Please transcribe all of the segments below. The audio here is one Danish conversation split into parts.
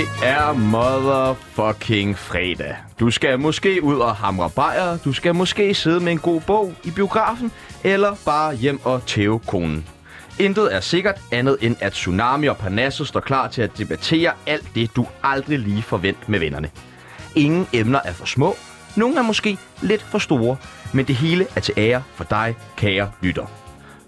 Det er motherfucking fredag. Du skal måske ud og hamre bajer, du skal måske sidde med en god bog i biografen, eller bare hjem og tæve konen. Intet er sikkert andet end, at Tsunami og Parnasset står klar til at debattere alt det, du aldrig lige forvent med vennerne. Ingen emner er for små, nogle er måske lidt for store, men det hele er til ære for dig, kære lytter.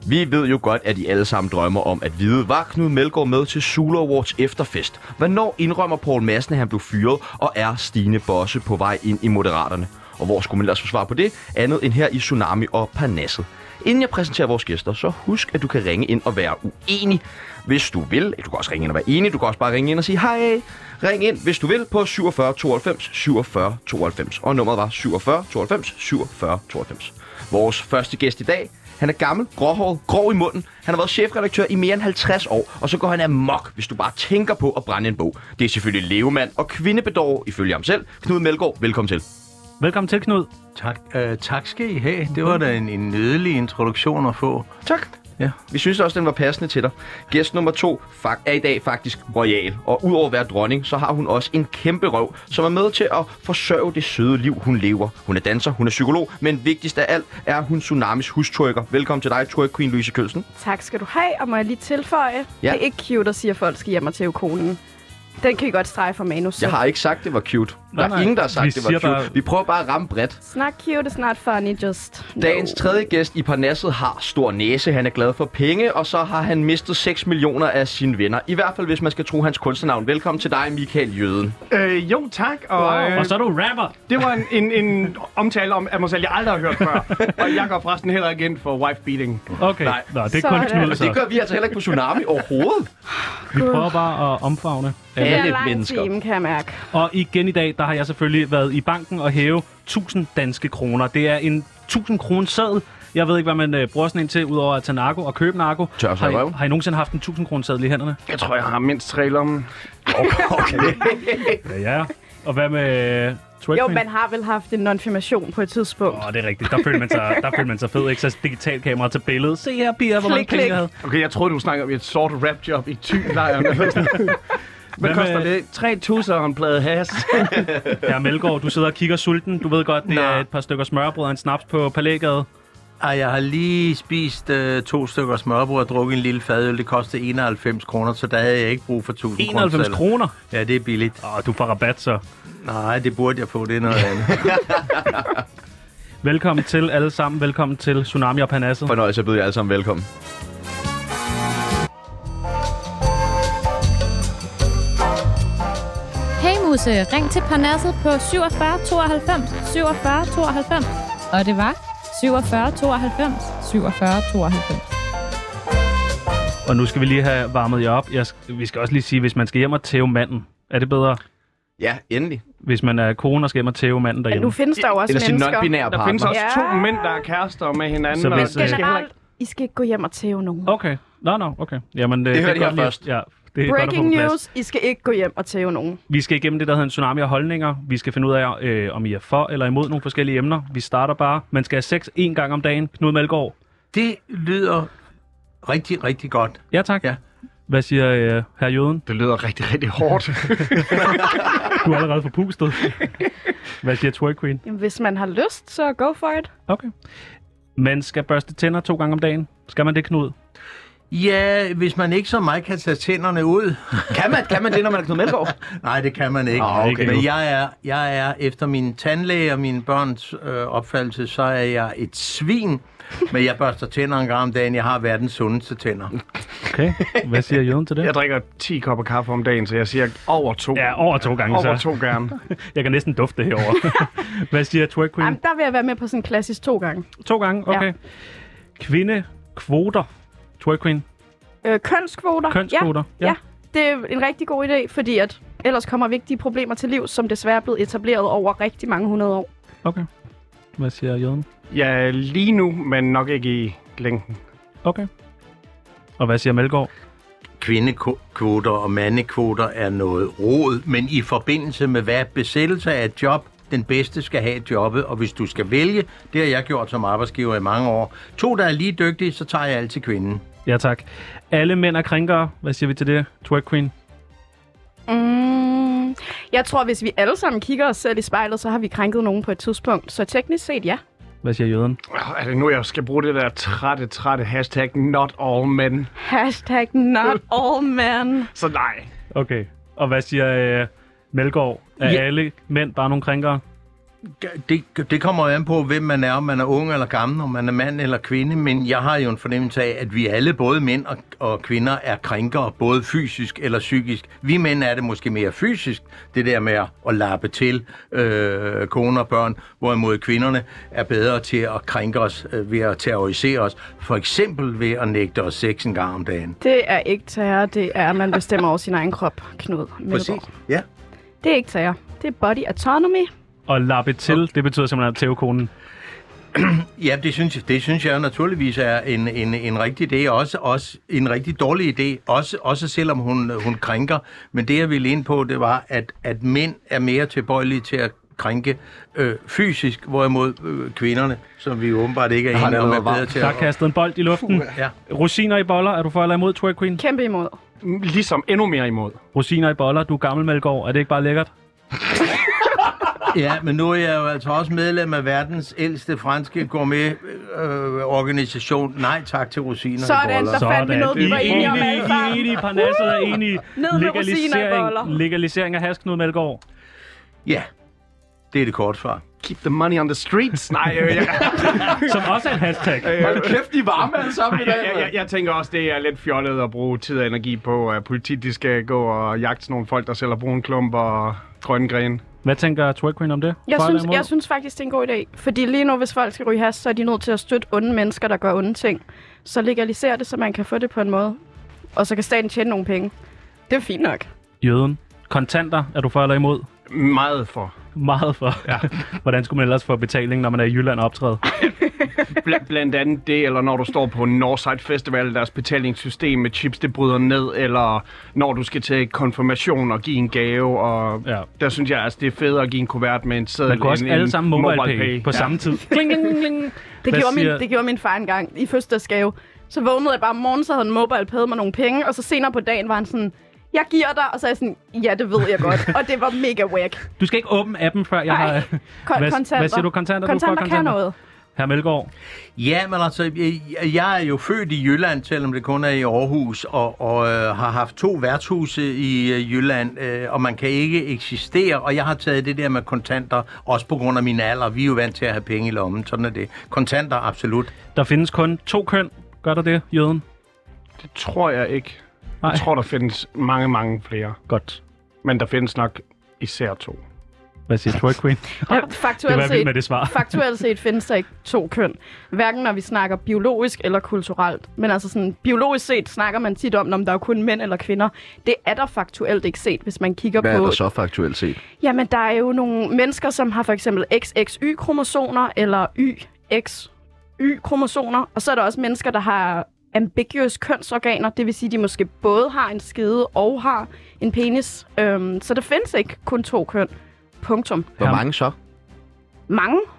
Vi ved jo godt, at I alle sammen drømmer om at vide, var Knud Melgaard med til Sula Awards efterfest? Hvornår indrømmer Paul Madsen, at han blev fyret, og er Stine Bosse på vej ind i Moderaterne? Og hvor skulle man ellers få svar på det, andet end her i Tsunami og Parnasset? Inden jeg præsenterer vores gæster, så husk, at du kan ringe ind og være uenig, hvis du vil. Du kan også ringe ind og være enig, du kan også bare ringe ind og sige hej. Ring ind, hvis du vil, på 47 92 47 92. Og nummeret var 47 92 47 92. Vores første gæst i dag, han er gammel, gråhåret, grov i munden. Han har været chefredaktør i mere end 50 år, og så går han amok, hvis du bare tænker på at brænde en bog. Det er selvfølgelig levemand og kvindebedår, ifølge ham selv. Knud Melgaard, velkommen til. Velkommen til, Knud. Tak, øh, tak skal I have. Det var da en, en nødelig introduktion at få. Tak. Ja. Vi synes også, den var passende til dig. Gæst nummer to fak- er i dag faktisk royal, og udover at være dronning, så har hun også en kæmpe røv, som er med til at forsørge det søde liv, hun lever. Hun er danser, hun er psykolog, men vigtigst af alt er hun Tsunamis hustrykker. Velkommen til dig, twerk queen Louise Kølsen. Tak skal du have, og må jeg lige tilføje? Ja. Det er ikke cute at sige, at folk skal hjem og tæve konen. Den kan I godt strege for manus. Jeg har ikke sagt, det var cute. Der er nej. ingen, der har sagt, Vi det var siger cute. bare- Vi prøver bare at ramme bredt. Not cute, it's not funny, just no. Dagens tredje gæst i Parnasset har stor næse, han er glad for penge, og så har han mistet 6 millioner af sine venner. I hvert fald, hvis man skal tro hans kunstnernavn. Velkommen til dig, Michael Jøden. Øh, jo, tak. Og, Wow. øh, Og så er du rapper. det var en, en, en omtale om, at mig selv, jeg aldrig har hørt før. og jeg går forresten heller ikke ind for wife beating. Okay, Nej. Nå, det er kun. Knud, Og det så. gør vi altså heller ikke på Tsunami overhovedet. Vi prøver bare at omfavne. det er en alle lang mennesker. time, kan jeg mærke. Og igen i dag, der har jeg selvfølgelig været i banken og hæve 1000 danske kroner. Det er en 1000 kroner seddel. Jeg ved ikke, hvad man øh, bruger sådan en til, udover at tage narko og købe narko. Tør har, I, røven. har I nogensinde haft en 1000 kroner seddel i hænderne? Jeg tror, jeg har mindst tre lommen. Okay. Ja, ja. Og hvad med uh, twerk Jo, man har vel haft en non-firmation på et tidspunkt. Åh, oh, det er rigtigt. Der følte man sig, der følte man sig fed, ikke? Så digital kamera til billedet. Se her, piger, hvor mange penge jeg havde. Okay, jeg troede, du snakkede om et sort rap-job i Thy-lejren. Hvad Hvad koster med- det? 3 tusser og en plade has. Herre Melgaard, du sidder og kigger sulten. Du ved godt, det er Nå. et par stykker smørbrød og en snaps på Palægade. Ej, jeg har lige spist øh, to stykker smørbrød og drukket en lille fadøl. Det kostede 91 kroner, så der havde jeg ikke brug for 1000 kroner. 91 selv. kroner. Ja, det er billigt. Åh, du får rabat så. Nej, det burde jeg få. Det er noget andet. Velkommen til alle sammen. Velkommen til Tsunami og Panasset. Fornøjelse at byde jer alle sammen velkommen. Hey Musse, ring til Parnasset på 47 92 47 92. Og det var 47 92 47 92. Og nu skal vi lige have varmet jer op. Jeg, vi skal også lige sige, hvis man skal hjem og tæve manden, er det bedre, Ja, endelig. hvis man er kone og skal hjem og tæve manden Men derhjemme? nu findes der jo også Eller mennesker. non-binære Der findes også Ja. to mænd, der er kærester med hinanden. Så og hvis, det skal heller Generelt, ikke- I skal ikke gå hjem og tæve nogen. Okay. Nå, nå, okay. Jamen, det, Det hørte er I her godt lige- først. Ja, det er godt Breaking plads. news, I skal ikke gå hjem og tæve nogen. Vi skal igennem det, der hedder en tsunami af holdninger. Vi skal finde ud af, øh, om I er for eller imod nogle forskellige emner. Vi starter bare. Man skal have sex en gang om dagen. Knud Malgaard. det lyder rigtig, rigtig godt. Ja, tak. Ja. Hvad siger øh, herr Jøden? Det lyder rigtig, rigtig hårdt. Du er allerede forpustet. Hvad siger twerk queen? Jamen, hvis man har lyst, så go for it. Okay. Man skal børste tænder to gange om dagen. Skal man det, Knud? Ja, hvis man ikke så meget kan tage tænderne ud. Kan man, kan man det, når man er Knud Melgaard? Nej, det kan man ikke. Ah, okay. Men jeg er, jeg er efter min tandlæge og mine børns øh, opfattelse, så er jeg et svin. Men jeg børster tænder en gang om dagen. Jeg har verdens sundeste tænder. Okay. Hvad siger Jøden til det? Jeg drikker 10 kopper kaffe om dagen, så jeg siger over to. Ja, over to gange over så. to gerne. Jeg kan næsten dufte det herovre. Hvad siger twerk queen? Jamen, der vil jeg være med på sådan en klassisk to gange. To gange? Okay. Ja. Kvindekvoter. Twerk queen. Øh, kønskvoter. Kønskvoter. Ja, ja. Det er en rigtig god idé, fordi at ellers kommer vigtige problemer til liv, som desværre er blevet etableret over rigtig mange hundrede år. Okay. Hvad siger Jøden? Ja, lige nu, men nok ikke i længden. Okay. Og hvad siger Melgaard? Kvindekvoter og mandekvoter er noget rod, men i forbindelse med hvad besættelse af et job, den bedste skal have jobbet, og hvis du skal vælge, det har jeg gjort som arbejdsgiver i mange år. To, der er lige dygtige, så tager jeg altid kvinden. Ja, tak. Alle mænd er krænkere. Hvad siger vi til det? Twerk Queen. Mm, Jeg tror, hvis vi alle sammen kigger os selv i spejlet, så har vi krænket nogen på et tidspunkt. Så teknisk set, ja. Hvad siger jøden? Er det nu, jeg skal bruge det der trætte, trætte hashtag not all men? Hashtag not all men. Så nej. Okay. Og hvad siger øh, Melgaard? Er Ja. alle mænd bare nogle krænkere? Det, det kommer an på, hvem man er, om man er ung eller gammel, om man er mand eller kvinde, men jeg har jo en fornemmelse af, at vi alle, både mænd og, og kvinder, er krænkere, både fysisk eller psykisk. Vi mænd er det måske mere fysisk, det der med at, lappe til øh, koner og børn, hvorimod kvinderne er bedre til at krænke os øh, ved at terrorisere os, for eksempel ved at nægte os sex en gang om dagen. Det er ikke terror, det er, at man bestemmer over sin egen krop, Knud. Præcis, ja. Det er ikke terror. Det er body autonomy. Og lappe til, det betyder simpelthen at tæve konen. Ja, det synes, jeg, det synes jeg naturligvis er en, en, en rigtig idé, også, også en rigtig dårlig idé, også, også selvom hun, hun krænker. Men det, jeg ville ind på, det var, at, at mænd er mere tilbøjelige til at krænke øh, fysisk, hvorimod øh, kvinderne, som vi åbenbart ikke er enige om, er bedre til Der at... er kastet en bold i luften. Ja. Rosiner i boller, er du for eller imod, Twerk Queen? Kæmpe imod. Ligesom endnu mere imod. Rosiner i boller, du er gammel Melgaard. Er det ikke bare lækkert? ja, men nu er jeg jo altså også medlem af verdens ældste franske gourmet-organisation. Nej tak til rosiner i Sådan, der fandt vi noget, vi var enige om alle I er sammen. enige, Parnasset er enige. Ned med rosiner i boller. Legalisering, legalisering af hash, Knud Melgaard. Ja, det er det korte svar. Keep the money on the streets. Nej, øh, jeg, Som også er en hashtag. Hold kæft, de varme alle sammen i jeg, dag, jeg, jeg, jeg tænker også, det er lidt fjollet at bruge tid og energi på, at politiet de skal gå og jagte sådan nogle folk, der sælger brune klumper og grønne grene. Hvad tænker Twerk Queen om det? Jeg synes, jeg synes faktisk, det er en god idé. Fordi lige nu, hvis folk skal ryge has, så er de nødt til at støtte onde mennesker, der gør onde ting. Så legaliser det, så man kan få det på en måde. Og så kan staten tjene nogle penge. Det er fint nok. Jøden. Kontanter, er du for eller imod? Meget for. Meget for. Ja. Hvordan skulle man ellers få betaling, når man er i Jylland optræde? Bl- blandt andet det, eller når du står på Northside Festival, deres betalingssystem med chips, det bryder ned, eller når du skal til konfirmation og give en gave, og Ja. der synes jeg, altså, det er federe at give en kuvert med en seddel Man kunne også alle en sammen mobile pay på Ja. samme tid. Kling, kling, kling. Det, gjorde min, det gjorde min far engang i fødselsdagsgave. Så vågnede jeg bare om morgenen, så havde en mobile pay med nogle penge, og så senere på dagen var han sådan, jeg giver dig, og så er jeg sådan, ja, det ved jeg godt. og det var mega whack. Du skal ikke åbne appen, før jeg Nej. har... Kon- Hvad- kontanter. hvad siger du, kontanter? Du er for Kontanter kan kontanter? noget. Herr Melgaard. Ja, men altså, jeg, jeg er jo født i Jylland, selvom det kun er i Aarhus, og, og øh, har haft to værtshuse i øh, Jylland, øh, og man kan ikke eksistere, og jeg har taget det der med kontanter, også på grund af min alder. Vi er jo vant til at have penge i lommen, sådan er det. Kontanter, absolut. Der findes kun to køn. Gør der det, Jøden? Det tror jeg ikke. Nej. Jeg tror, der findes mange, mange flere. Godt. Men der findes nok især to. Hvad siger Twerk Queen? Ja, Det var faktuelt, vildt set, med det svar. faktuelt set findes der ikke to køn. Hverken når vi snakker biologisk eller kulturelt. Men altså sådan, biologisk set snakker man tit om, om der er kun mænd eller kvinder. Det er der faktuelt ikke set, hvis man kigger Hvad er på... der så faktuelt set? Jamen, der er jo nogle mennesker, som har for eksempel XXY-kromosomer eller YXY-kromosomer. Og så er der også mennesker, der har ambiguous kønsorganer. Det vil sige, at de måske både har en skede og har en penis. Øhm, så der findes ikke kun to køn. Punktum. Hvor Ja. mange så? Mange.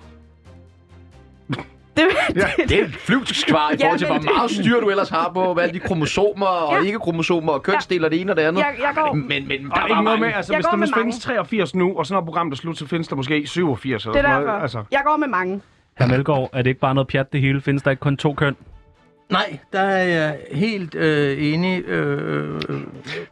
Det, det, Det er et flyvsk svar i Ja, forhold til, men hvor meget styr du ellers har på, hvad alle de kromosomer og Ja. ikke-kromosomer og kønsdel og det ene og det andet. jeg, jeg går... Men, men der Og var ikke noget med, altså Jeg hvis der med nu findes 83 nu, og så når programmet er slut, så findes der måske 87 eller Det er sådan noget. derfor. Altså, Jeg går med mange. Herr Melgaard, er det ikke bare noget pjat det hele? Findes der ikke kun to køn? Nej, der er jeg helt øh, enig. Øh,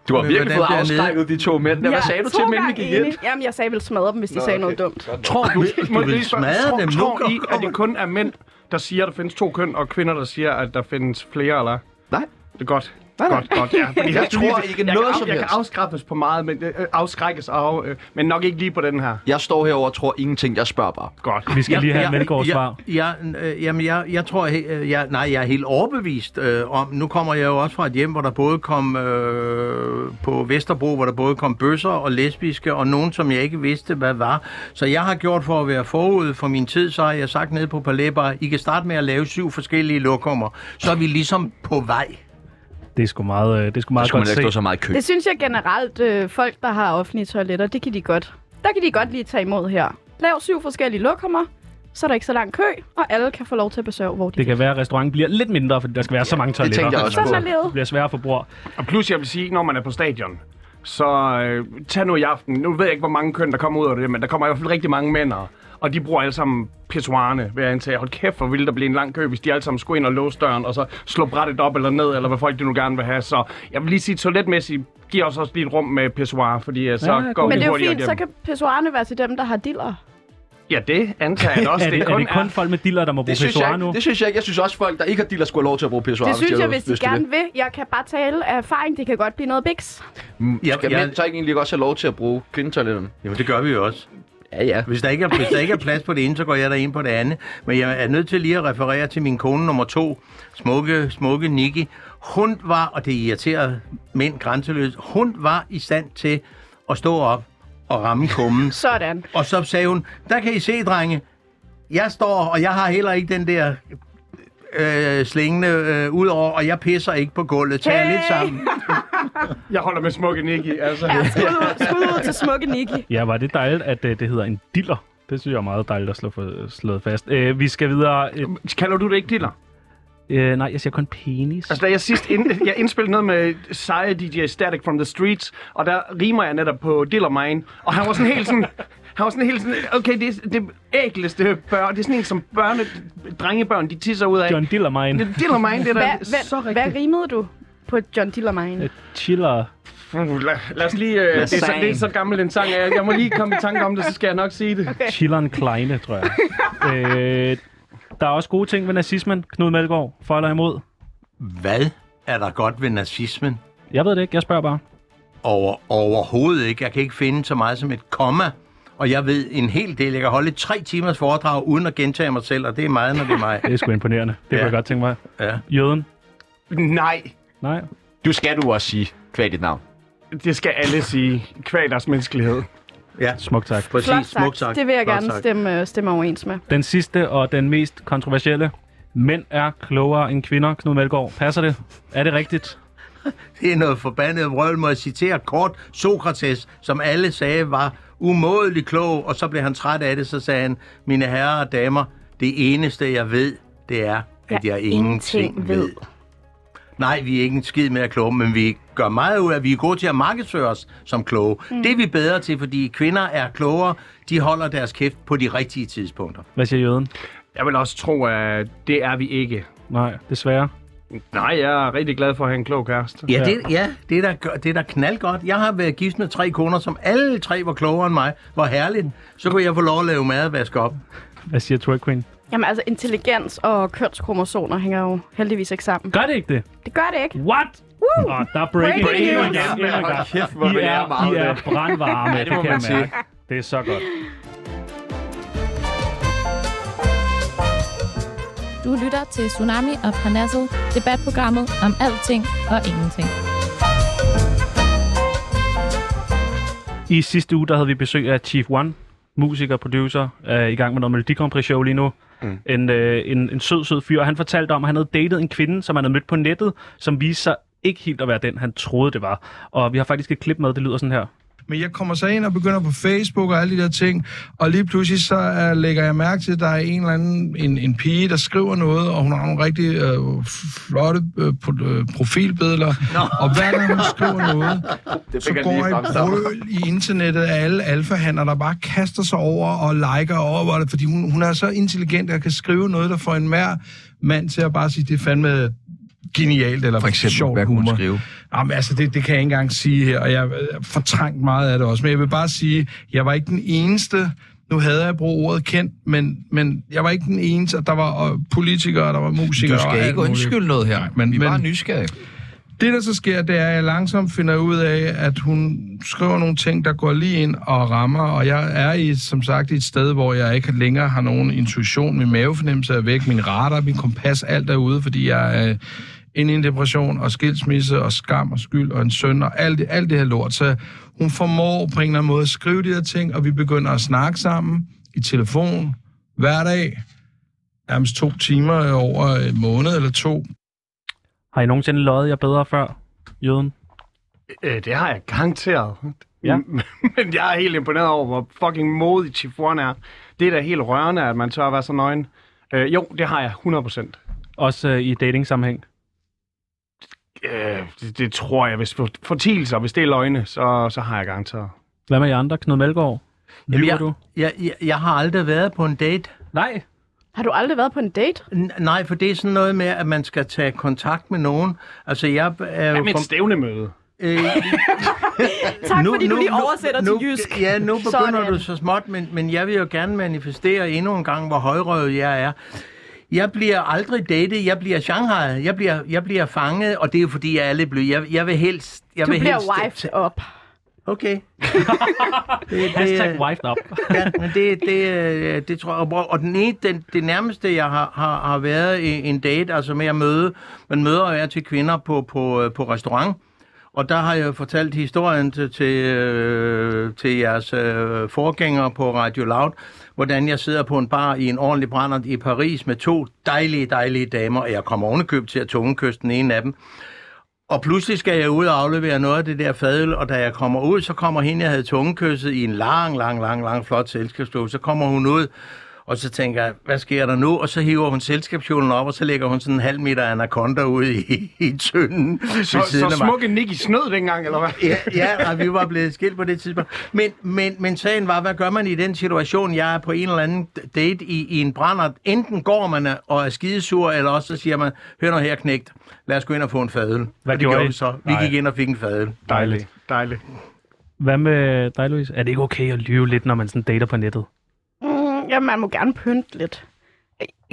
Du har virkelig fået afskrækket de to mænd. der. Hvad sagde du til dem, inden vi gik ind? Jamen, jeg sagde vel smadre dem, hvis de Nå, sagde okay. noget dumt. tror du, Du vil lige smadre tror, dem nu, tror I, at det kun er mænd, der siger, at der findes to køn, og kvinder, der siger, at der findes flere, eller? Nej. Det er godt. Nej, nej. Godt, godt, ja. Fordi Jeg skulle tror ikke jeg noget kan, som Jeg kan helst. afskrækkes på meget, men øh, afskrækkes af, øh, men nok ikke lige på den her. Jeg står herover og tror ingenting. Jeg spørger bare. Godt. Vi skal lige have Melgaards svar. Ja, øh, jamen, jeg, jeg tror, he- øh, jeg, nej, jeg er helt overbevist øh, om, nu kommer jeg jo også fra et hjem, hvor der både kom øh, på Vesterbro, hvor der både kom bøsser og lesbiske, og nogen, som jeg ikke vidste, hvad var. Så jeg har gjort for at være forud for min tid, så har jeg sagt nede på Palæbar, I kan starte med at lave syv forskellige lokummer, så er vi ligesom på vej. Det er sgu meget, øh, det er sgu meget godt set. så meget kø. Det synes jeg generelt, øh, folk, der har offentlige toiletter, det kan de godt. Der kan de godt lige tage imod her. Lav syv forskellige lokummer, så er der ikke så lang kø, og alle kan få lov til at besøge, hvor de Det kan være, at restauranten bliver lidt mindre, fordi der skal være så mange toiletter. tænkte jeg også Sådan er. Det bliver sværere for bror. Og plus, jeg vil sige, når man er på stadion, så øh, tag nu i aften. Nu ved jeg ikke, hvor mange køn, der kommer ud af det, men der kommer i hvert fald rigtig mange mænd, og- og de bruger alle sammen pissoirerne, vil jeg antage. Hold kæft, hvor ville der blive en lang kø, hvis de alle sammen skulle ind og låse døren, og så slå brættet op eller ned, eller hvad folk de nu gerne vil have. Så jeg vil lige sige, toiletmæssigt, giv os også lige et rum med pissoir, fordi øh, så Ja, går. Men vi det er jo fint, så kan pissoirerne være til dem, der har diller. Ja, det antager jeg også. er, det, det er det kun folk med diller, der må bruge Det synes, pissoir jeg, nu? det synes jeg ikke. Jeg synes også, folk, der ikke har dealer, skulle have lov til at bruge pissoir. Det synes jeg, hvis de gerne vil. Jeg kan bare tale af erfaring. Det kan godt blive noget biks. det. Ja, Skal ja. mænd så ikke egentlig også have lov til at bruge kvindetoiletterne? Jamen, det gør vi jo også. Ja, ja. Hvis der, ikke er, hvis der ikke er plads på det ene, så går jeg der ind på det andet. Men jeg er nødt til lige at referere til min kone nummer to, smukke, smukke Nikki. Hun var, og det irriterer mænd grænseløst, hun var i stand til at stå op og ramme kummen. Sådan. Og så sagde hun, der kan I se, drenge, jeg står, og jeg har heller ikke den der øh, slængende øh, ud over, og jeg pisser ikke på gulvet. Tag hey! lidt sammen. Jeg holder med smukke Nicky, altså. Ja, skud, ud, skud ud til smukke Nikki. Ja, var det dejligt, at øh, det hedder en diller? Det synes jeg er meget dejligt at slå for, slået fast. Øh, vi skal videre. Øh, Kalder du det ikke diller? Øh, nej, jeg siger kun penis. Altså, da jeg sidst ind, jeg indspillede noget med seje DJ Static from the Streets, og der rimer jeg netop på Diller Mine, og han var sådan helt sådan... Han var sådan helt sådan, okay, det er det ægleste børn. Det er sådan en, som børne, drengebørn, de tisser ud af. John Diller mine. Det Diller Mine, det er Hvad, da så hvad, hvad rigtigt. rimede du på John Dillermine? Chiller. Uh, lad, lad os lige... Uh, det, er så, det er så gammel en sang, jeg, jeg må lige komme i tanke om det, så skal jeg nok sige det. Okay. Chilleren Kleine, tror jeg. øh, der er også gode ting ved nazismen. Knud Melgaard, for eller imod? Hvad er der godt ved nazismen? Jeg ved det ikke, jeg spørger bare. Over, overhovedet ikke. Jeg kan ikke finde så meget som et komma. Og jeg ved en hel del. Jeg kan holde et tre timers foredrag uden at gentage mig selv, og det er meget, når det er mig. Det er sgu imponerende. Det ja. Kunne jeg godt tænke mig. Ja. Jøden? Nej, Nej. Du skal du også sige, kvad dit navn. det skal alle sige. Kvæg deres menneskelighed. Ja, Smukt tak. præcis. Flot Smukt sagt. sagt. Det vil jeg Flot gerne sagt. stemme, stemme overens med. Den sidste og den mest kontroversielle. Mænd er klogere end kvinder, Knud Melgaard. Passer det? Er det rigtigt? Det er noget forbandet vrøvl, må jeg citere kort Sokrates, som alle sagde var umådelig klog, og så blev han træt af det, så sagde han, mine herrer og damer, det eneste jeg ved, det er, at jeg, ingenting ved. Nej, vi er ikke en skid med at kloge, men vi gør meget ud af, at vi er gode til at markedsføre os som kloge. Mm. Det er vi bedre til, fordi kvinder er klogere, de holder deres kæft på de rigtige tidspunkter. Hvad siger jøden? Jeg vil også tro, at det er vi ikke. Nej, desværre. Nej, jeg er rigtig glad for at have en klog kæreste. Ja, det, ja det, er da, gør- det er da knaldgodt. Jeg har været gift med tre koner, som alle tre var klogere end mig. Hvor herligt. Så kunne jeg få lov at lave mad og vaske op. Hvad siger Twerk Queen? Jamen altså, intelligens og kønskromosoner hænger jo heldigvis ikke sammen. Gør det ikke det? Det gør det ikke. What? Woo! Oh, der er breaking, Breaking news. gang, endnu en gang. kæft, hvor I er, meget I er det. brandvarme, Ja, det, det kan man jeg mærke. Det er så godt. Du lytter til Tsunami og Parnasset, debatprogrammet om alting og ingenting. I sidste uge, der havde vi besøg af Chief One, musiker, producer, er i gang med noget Melodi Grand Prix show lige nu. Mm. En, øh, en, en sød, sød fyr. Han fortalte om, at han havde datet en kvinde, som han havde mødt på nettet, som viste sig ikke helt at være den, han troede, det var. Og vi har faktisk et klip med, det lyder sådan her. Men jeg kommer så ind og begynder på Facebook og alle de der ting, og lige pludselig så uh, lægger jeg mærke til, at der er en eller anden en, en pige, der skriver noget, og hun har nogle rigtig uh, flotte uh, pro, profilbilleder. Og hver gang hun skriver noget, Det så går jeg brøl i internettet af alle alfahander, der bare kaster sig over og liker over det, fordi hun, hun er så intelligent, at kan skrive noget, der får en mere mand til at bare sige, det er fandme genialt, eller For eksempel, sjovt hvad humor. skrive? Jamen, altså, det, det kan jeg ikke engang sige her, og jeg fortrængt meget af det også. Men jeg vil bare sige, jeg var ikke den eneste, nu havde jeg brugt ordet kendt, men, men jeg var ikke den eneste, der var politikere, der var musikere. Du og skal alt ikke undskylde noget her, Nej, men, vi er bare nysgerrige. Det, der så sker, det er, at jeg langsomt finder ud af, at hun skriver nogle ting, der går lige ind og rammer, og jeg er i, som sagt i et sted, hvor jeg ikke længere har nogen intuition. Min mavefornemmelse er væk, min radar, min kompas, alt er ude, fordi jeg er inde i en depression og skilsmisse og skam og skyld og en søn og alt det, alt det her lort. Så hun formår på en eller anden måde at skrive de her ting, og vi begynder at snakke sammen i telefon hver dag. Nærmest to timer over en måned eller to. Har I nogensinde løjet jer bedre før, jøden? Øh, det har jeg garanteret. Ja. Men jeg er helt imponeret over, hvor fucking modig Chief One er. Det er da helt rørende, at man tør at være så nøgen. Øh, jo, det har jeg 100%. Også øh, i dating-sammenhæng. Øh, det, det, tror jeg. Hvis for, fortielser, hvis det er løgne, så, så har jeg garanteret. Hvad med jer andre? Knud Melgaard? Lyver jeg, du? Jeg, jeg, jeg har aldrig været på en date. Nej. Har du aldrig været på en date? N- nej, for det er sådan noget med, at man skal tage kontakt med nogen. Altså, jeg er jo... Med et from- stævnemøde? øh, Tak, fordi du lige oversætter nu, til jysk. Ja, nu begynder Sådan. du så småt, men, men jeg vil jo gerne manifestere endnu en gang, hvor højrøvet jeg er. Jeg bliver aldrig datet, jeg bliver Shanghai, jeg bliver, jeg bliver fanget, og det er jo fordi, jeg er lidt blød. Jeg, jeg vil helst... Jeg Du vil bliver helst, wifed op. Okay. det, Hashtag wifed up. ja, men det, det, øh, det tror jeg. Og- Og den ene, den, det nærmeste, jeg har, har, har været i en date, altså med at møde, man møder jeg til kvinder på, på, øh, på restaurant, og der har jeg jo fortalt historien til, til, øh, til jeres øh, forgængere på Radio Loud, hvordan jeg sidder på en bar i en ordentlig brændert i Paris med to dejlige, dejlige damer, og jeg kommer ovenikøb til at tungekysse den ene af dem. Og pludselig skal jeg ud og aflevere noget af det der fadøl, og da jeg kommer ud, så kommer hende, jeg havde tungekysset i en lang, lang, lang, lang flot selskabsstol, Så kommer hun ud, og så tænker jeg, hvad sker der nu? Og så hiver hun selskabskjolen op, og så lægger hun sådan en halv meter anaconda ud i, i tynden Så, så smukke Nicky snød dengang, eller hvad? Ja, ja og vi var blevet skilt på det tidspunkt. Men, men, men sagen var, hvad gør man i den situation? Jeg er på en eller anden date i, i en brænder. Enten går man og er skidesur, eller også så siger man, hør nu her knægt, lad os gå ind og få en fadøl. Hvad Og det gjorde gjorde I? vi så. Vi Nej. gik ind og fik en fadøl. Dejligt. Dejligt. Hvad med dig, Louise? Er det ikke okay at lyve lidt, når man sådan dater på nettet? Mm, ja, man må gerne pynte lidt.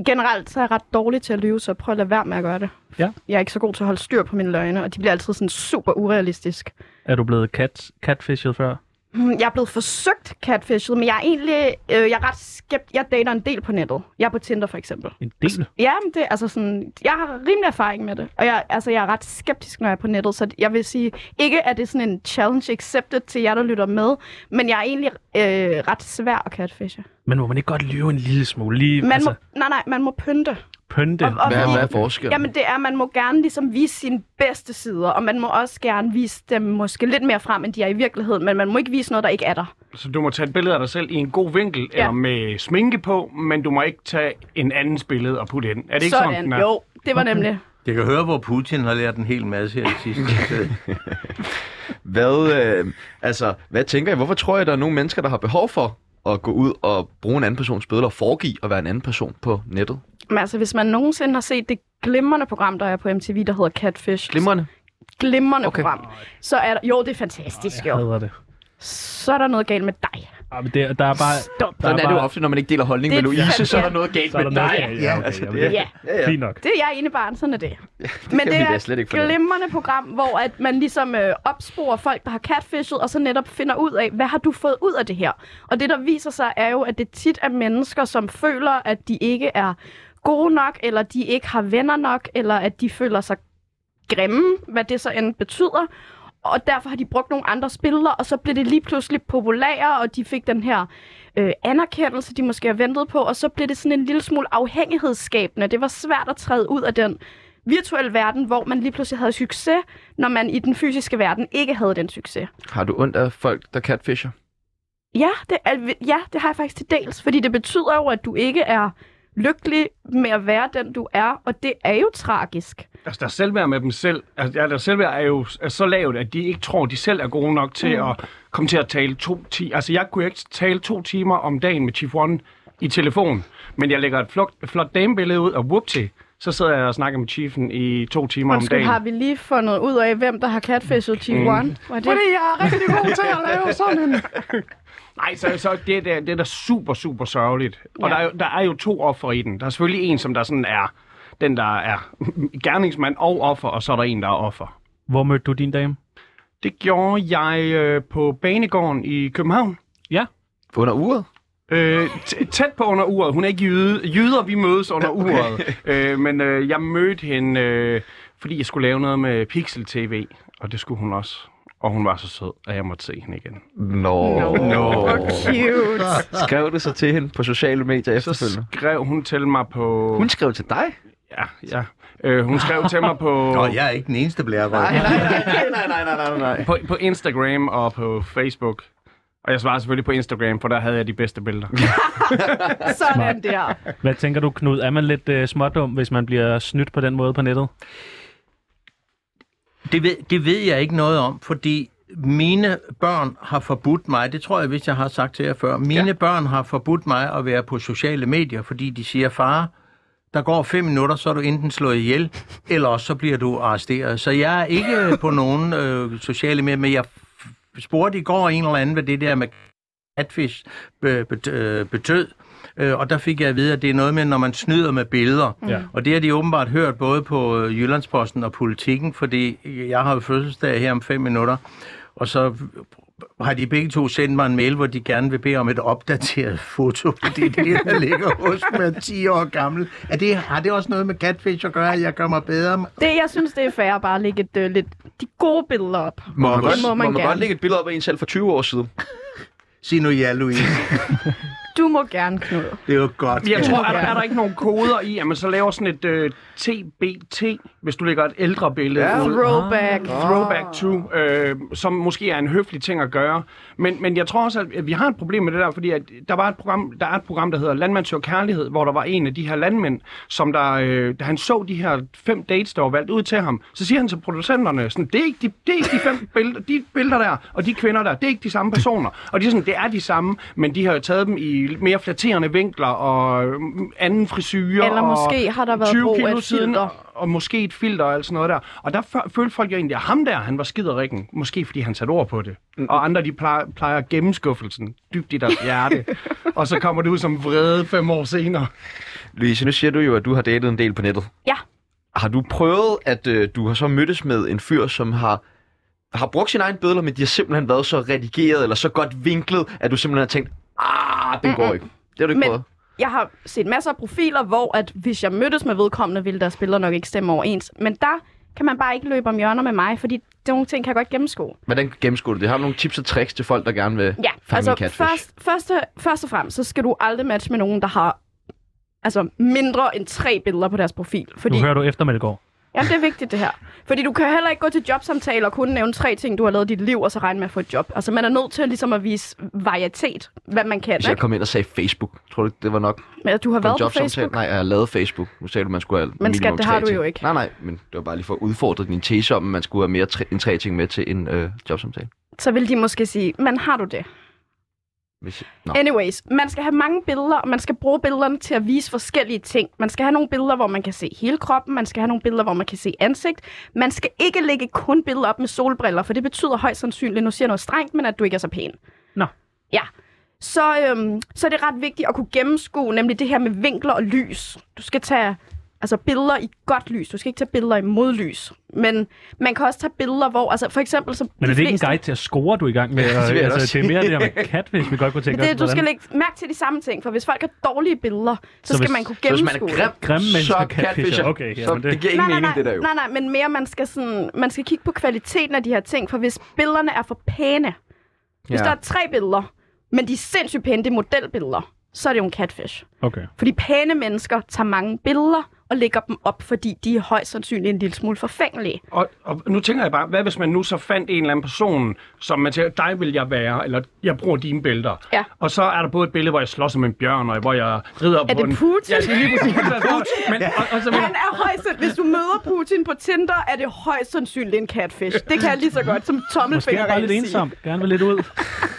Generelt så er jeg ret dårlig til at lyve, så prøv at lade være med at gøre det. Ja. Jeg er ikke så god til at holde styr på mine løgne, og de bliver altid sådan super urealistisk. Er du blevet cat, catfished før? Mm, Jeg er blevet forsøgt catfished, men jeg er egentlig øh, jeg er ret skeptisk. Jeg dater en del på nettet. Jeg er på Tinder for eksempel. En del? Ja, men det, altså sådan, jeg har rimelig erfaring med det, og jeg, altså, jeg er ret skeptisk, når jeg er på nettet, så jeg vil sige, ikke at det er sådan en challenge accepted til jer, der lytter med, men jeg er egentlig øh, ret svær at catfishe. Men må man ikke godt lyve en lille smule? Lige, Man altså, må, nej, nej, man må pynte. Pynte? Og- og Hvad, fordi- hvad er forskellen? Jamen det er, man må gerne ligesom vise sine bedste sider, og man må også gerne vise dem måske lidt mere frem, end de er i virkeligheden, men man må ikke vise noget, der ikke er der. Så du må tage et billede af dig selv i en god vinkel, ja. eller med sminke på, men du må ikke tage en andens billede og putte ind. Er det ikke sådan, den er? Jo, det var nemlig. Jeg kan høre, hvor Putin har lært en hel masse her i sidste. Hvad, øh, altså, hvad tænker I? Hvorfor tror jeg, der er nogle mennesker, der har behov for at gå ud og bruge en anden persons billeder og foregive at være en anden person på nettet? Men altså, hvis man nogensinde har set det glimrende program, der er på MTV, der hedder Catfish. Glimrende. Glimrende Okay. program. Så er der, jo, det er fantastisk, Jeg jo. hader det. Så er der noget galt med dig. Ah, men det, der er bare... Stop. Der Sådan er det jo bare- ofte, når man ikke deler holdning med Det er Louise, fandme- så er der noget galt er med dig. galt. Ja, okay, altså, det, Ja, ja, ja. Fint nok. det er jeg ene barn, sådan er det. det Men det er slet ikke et fornemme. glimrende program, hvor at man ligesom øh, opsporer folk, der har catfishet, og så netop finder ud af, hvad har du fået ud af det her? Og det, der viser sig, er jo, at det tit er mennesker, som føler, at de ikke er gode nok, eller de ikke har venner nok, eller at de føler sig grimme, hvad det så end betyder. Og derfor har de brugt nogle andre billeder, og så blev det lige pludselig populære, og de fik den her øh, anerkendelse, de måske har ventet på, og så blev det sådan en lille smule afhængighedsskabende. Det var svært at træde ud af den virtuelle verden, hvor man lige pludselig havde succes, når man i den fysiske verden ikke havde den succes. Har du ondt af folk, der catfisher? Ja, det, er, ja, det har jeg faktisk til dels, fordi det betyder jo, at du ikke er lykkelig med at være den, du er, og det er jo tragisk. Altså, deres selvværd med dem selv, altså, deres selvværd er jo er så lavt, at de ikke tror, de selv er gode nok til mm. at komme til at tale to timer. Altså, jeg kunne ikke tale to timer om dagen med Chief One i telefon, men jeg lægger et flot, flot damebillede ud, og whoopty, så sidder jeg og snakker med Chiefen i to timer om Undskyld, dagen. har vi lige fundet ud af, hvem der har catfishet Chief One? Var det? Fordi jeg er rigtig god til at lave sådan en... Nej, så, så det, det, det er da super, super sørgeligt. Og Ja. der, er jo, der er jo to offer i den. Der er selvfølgelig en, som der sådan er den, der er gerningsmand og offer, og så er der en, der er offer. Hvor mødte du din dame? Det gjorde jeg øh, på Banegården i København. Ja. Under uret? Øh, tæt på under uret. Hun er ikke jyde. Jyder, vi mødes under uret. Øh, men øh, jeg mødte hende, øh, fordi jeg skulle lave noget med Pixel TV. Og det skulle hun også. Og hun var så sød, at jeg måtte se hende igen. Nå. No. Hvor cute. Skrev du så til hende på sociale medier Så efterfølgende? skrev hun til mig på... Hun skrev til dig? Ja, ja. Øh, hun skrev til mig på, Nå, jeg er ikke den eneste blærerød. nej, nej, nej, nej, nej, nej. på, på Instagram og på Facebook. Og jeg svarede selvfølgelig på Instagram, for der havde jeg de bedste billeder. Sådan der. Hvad tænker du, Knud? Er man lidt øh, smådum, hvis man bliver snydt på den måde på nettet? Det ved, det ved jeg ikke noget om, fordi mine børn har forbudt mig, det tror jeg, hvis jeg har sagt til jer før, mine ja. børn har forbudt mig at være på sociale medier, fordi de siger, far, der går fem minutter, så er du enten slået ihjel, eller også så bliver du arresteret. Så jeg er ikke på nogen øh, sociale medier, men jeg spurgte i går en eller anden, hvad det der med catfish øh, betød. Øh, og der fik jeg at vide, at det er noget med, når man snyder med billeder. Ja. Og det har de åbenbart hørt både på øh, Jyllandsposten og Politikken, fordi jeg har jo fødselsdag her om fem minutter. Og så har de begge to sendt mig en mail, hvor de gerne vil bede om et opdateret foto, fordi det er det, der ligger hos mig er 10 år gammel. Er det, har det også noget med catfish at gøre, at jeg gør mig bedre? Det, jeg synes, det er fair at bare lægge et, øh, lidt, de gode billeder op. Må man, godt, må må man man, gerne. godt lægge et billede op af en selv for 20 år siden? Sig nu ja, Louise. Du må gerne, Knud. Det er jo godt. Jeg tror, er der, er der ikke nogen koder i, at man så laver sådan et øh, TBT, hvis du lægger et ældre billede Ja. ud? Throwback. Throwback to, øh, som måske er en høflig ting at gøre. Men, men jeg tror også, at vi har et problem med det der, fordi at der, var et program, der er et program, der hedder Landmand søger kærlighed, hvor der var en af de her landmænd, som der, øh, da han så de her fem dates, der var valgt ud til ham, så siger han til producenterne, sådan, det, er ikke de, det er ikke de fem billeder, de billeder der, og de kvinder der, det er ikke de samme personer. Og de er sådan, det er de samme, men de har jo taget dem i mere flatterende vinkler og øh, anden frisyre. Eller og måske har der været 20 brug af kilo siden, filter. og, og måske et filter og alt sådan noget der. Og der fø- følte folk jo egentlig, at ham der, han var skiderikken. Måske fordi han satte ord på det. Og andre, de plejer, plejer at gemme skuffelsen dybt i deres hjerte. og så kommer det ud som vrede fem år senere. Louise, nu siger du jo, at du har datet en del på nettet. Ja. Har du prøvet, at øh, du har så mødtes med en fyr, som har har brugt sin egen billeder, men de har simpelthen været så redigeret eller så godt vinklet, at du simpelthen har tænkt, ah, den går ikke. Det har du ikke Men- prøvet. Jeg har set masser af profiler, hvor at hvis jeg mødtes med vedkommende, ville deres billeder nok ikke stemme overens. Men der kan man bare ikke løbe om hjørner med mig, fordi det nogle ting kan jeg godt gennemskue. Hvordan gennemskuer du det? Har du nogle tips og tricks til folk, der gerne vil Ja, fange altså en catfish? først, første, først og fremmest, så skal du aldrig matche med nogen, der har altså mindre end tre billeder på deres profil. Fordi, Nu hører du efter, Melgaard. Ja, det er vigtigt det her. Fordi du kan heller ikke gå til jobsamtaler og kun nævne tre ting, du har lavet i dit liv, og så regne med at få et job. Altså man er nødt til ligesom at vise varietet, hvad man kan. Hvis jeg Ikke? kom ind og sagde Facebook, tror du det var nok Men at du har været på jobsamtale? Facebook. Nej, jeg har lavet Facebook. Nu sagde du, man skulle have Men skat, det har du ting. jo ikke. Nej, nej, men det var bare lige for at udfordre din tese om, at man skulle have mere tre, end tre ting med til en øh, jobsamtale. Så vil de måske sige, men har du det? Hvis... Nå. Anyways, man skal have mange billeder, og man skal bruge billederne til at vise forskellige ting. Man skal have nogle billeder, hvor man kan se hele kroppen. Man skal have nogle billeder, hvor man kan se ansigt. Man skal ikke lægge kun billeder op med solbriller, for det betyder højst sandsynligt, nu siger jeg noget strengt, men at du ikke er så pæn. Nå. Ja. Så, øhm, så er det ret vigtigt at kunne gennemskue, nemlig det her med vinkler og lys. Du skal tage altså billeder i godt lys. Du skal ikke tage billeder i modlys. Men man kan også tage billeder, hvor... Altså for eksempel... Så Men er de det ikke en fleste- guide til at score, du er i gang med? Ja, det altså, det er mere det der med catfish, vi godt kunne tænke det, os. du skal lægge mærke til de samme ting, for hvis folk har dårlige billeder, så, Så skal hvis- man kunne Så hvis man gennemskue er grim, Grimme mennesker så catfisher. catfisher. Okay, ja, så men det- det giver ingen nej, mening, nej, det der jo. nej, nej, men mere man skal, sådan, man skal kigge på kvaliteten af de her ting, for hvis billederne er for pæne, hvis Ja. der er tre billeder, men de er sindssygt pæne, det er modelbilleder, så er det jo en catfish. Okay. Fordi pæne mennesker tager mange billeder og lægger dem op, fordi de er højst sandsynligt en lille smule forfængelige. Og, og nu tænker jeg bare, hvad hvis man nu så fandt en eller anden person, som man siger, dig vil jeg være, eller jeg bruger dine billeder. Ja. Og så er der både et billede, hvor jeg slås med en bjørn, og hvor jeg rider på det en... Putin? Ja, det er lige præcis. Men, og, og så, Han er højst hvis du møder Putin på Tinder, er det højst sandsynligt en catfish. Det kan jeg lige så godt som Måske er tommelfinger jeg bare lidt ensom. Gerne vil lidt ud.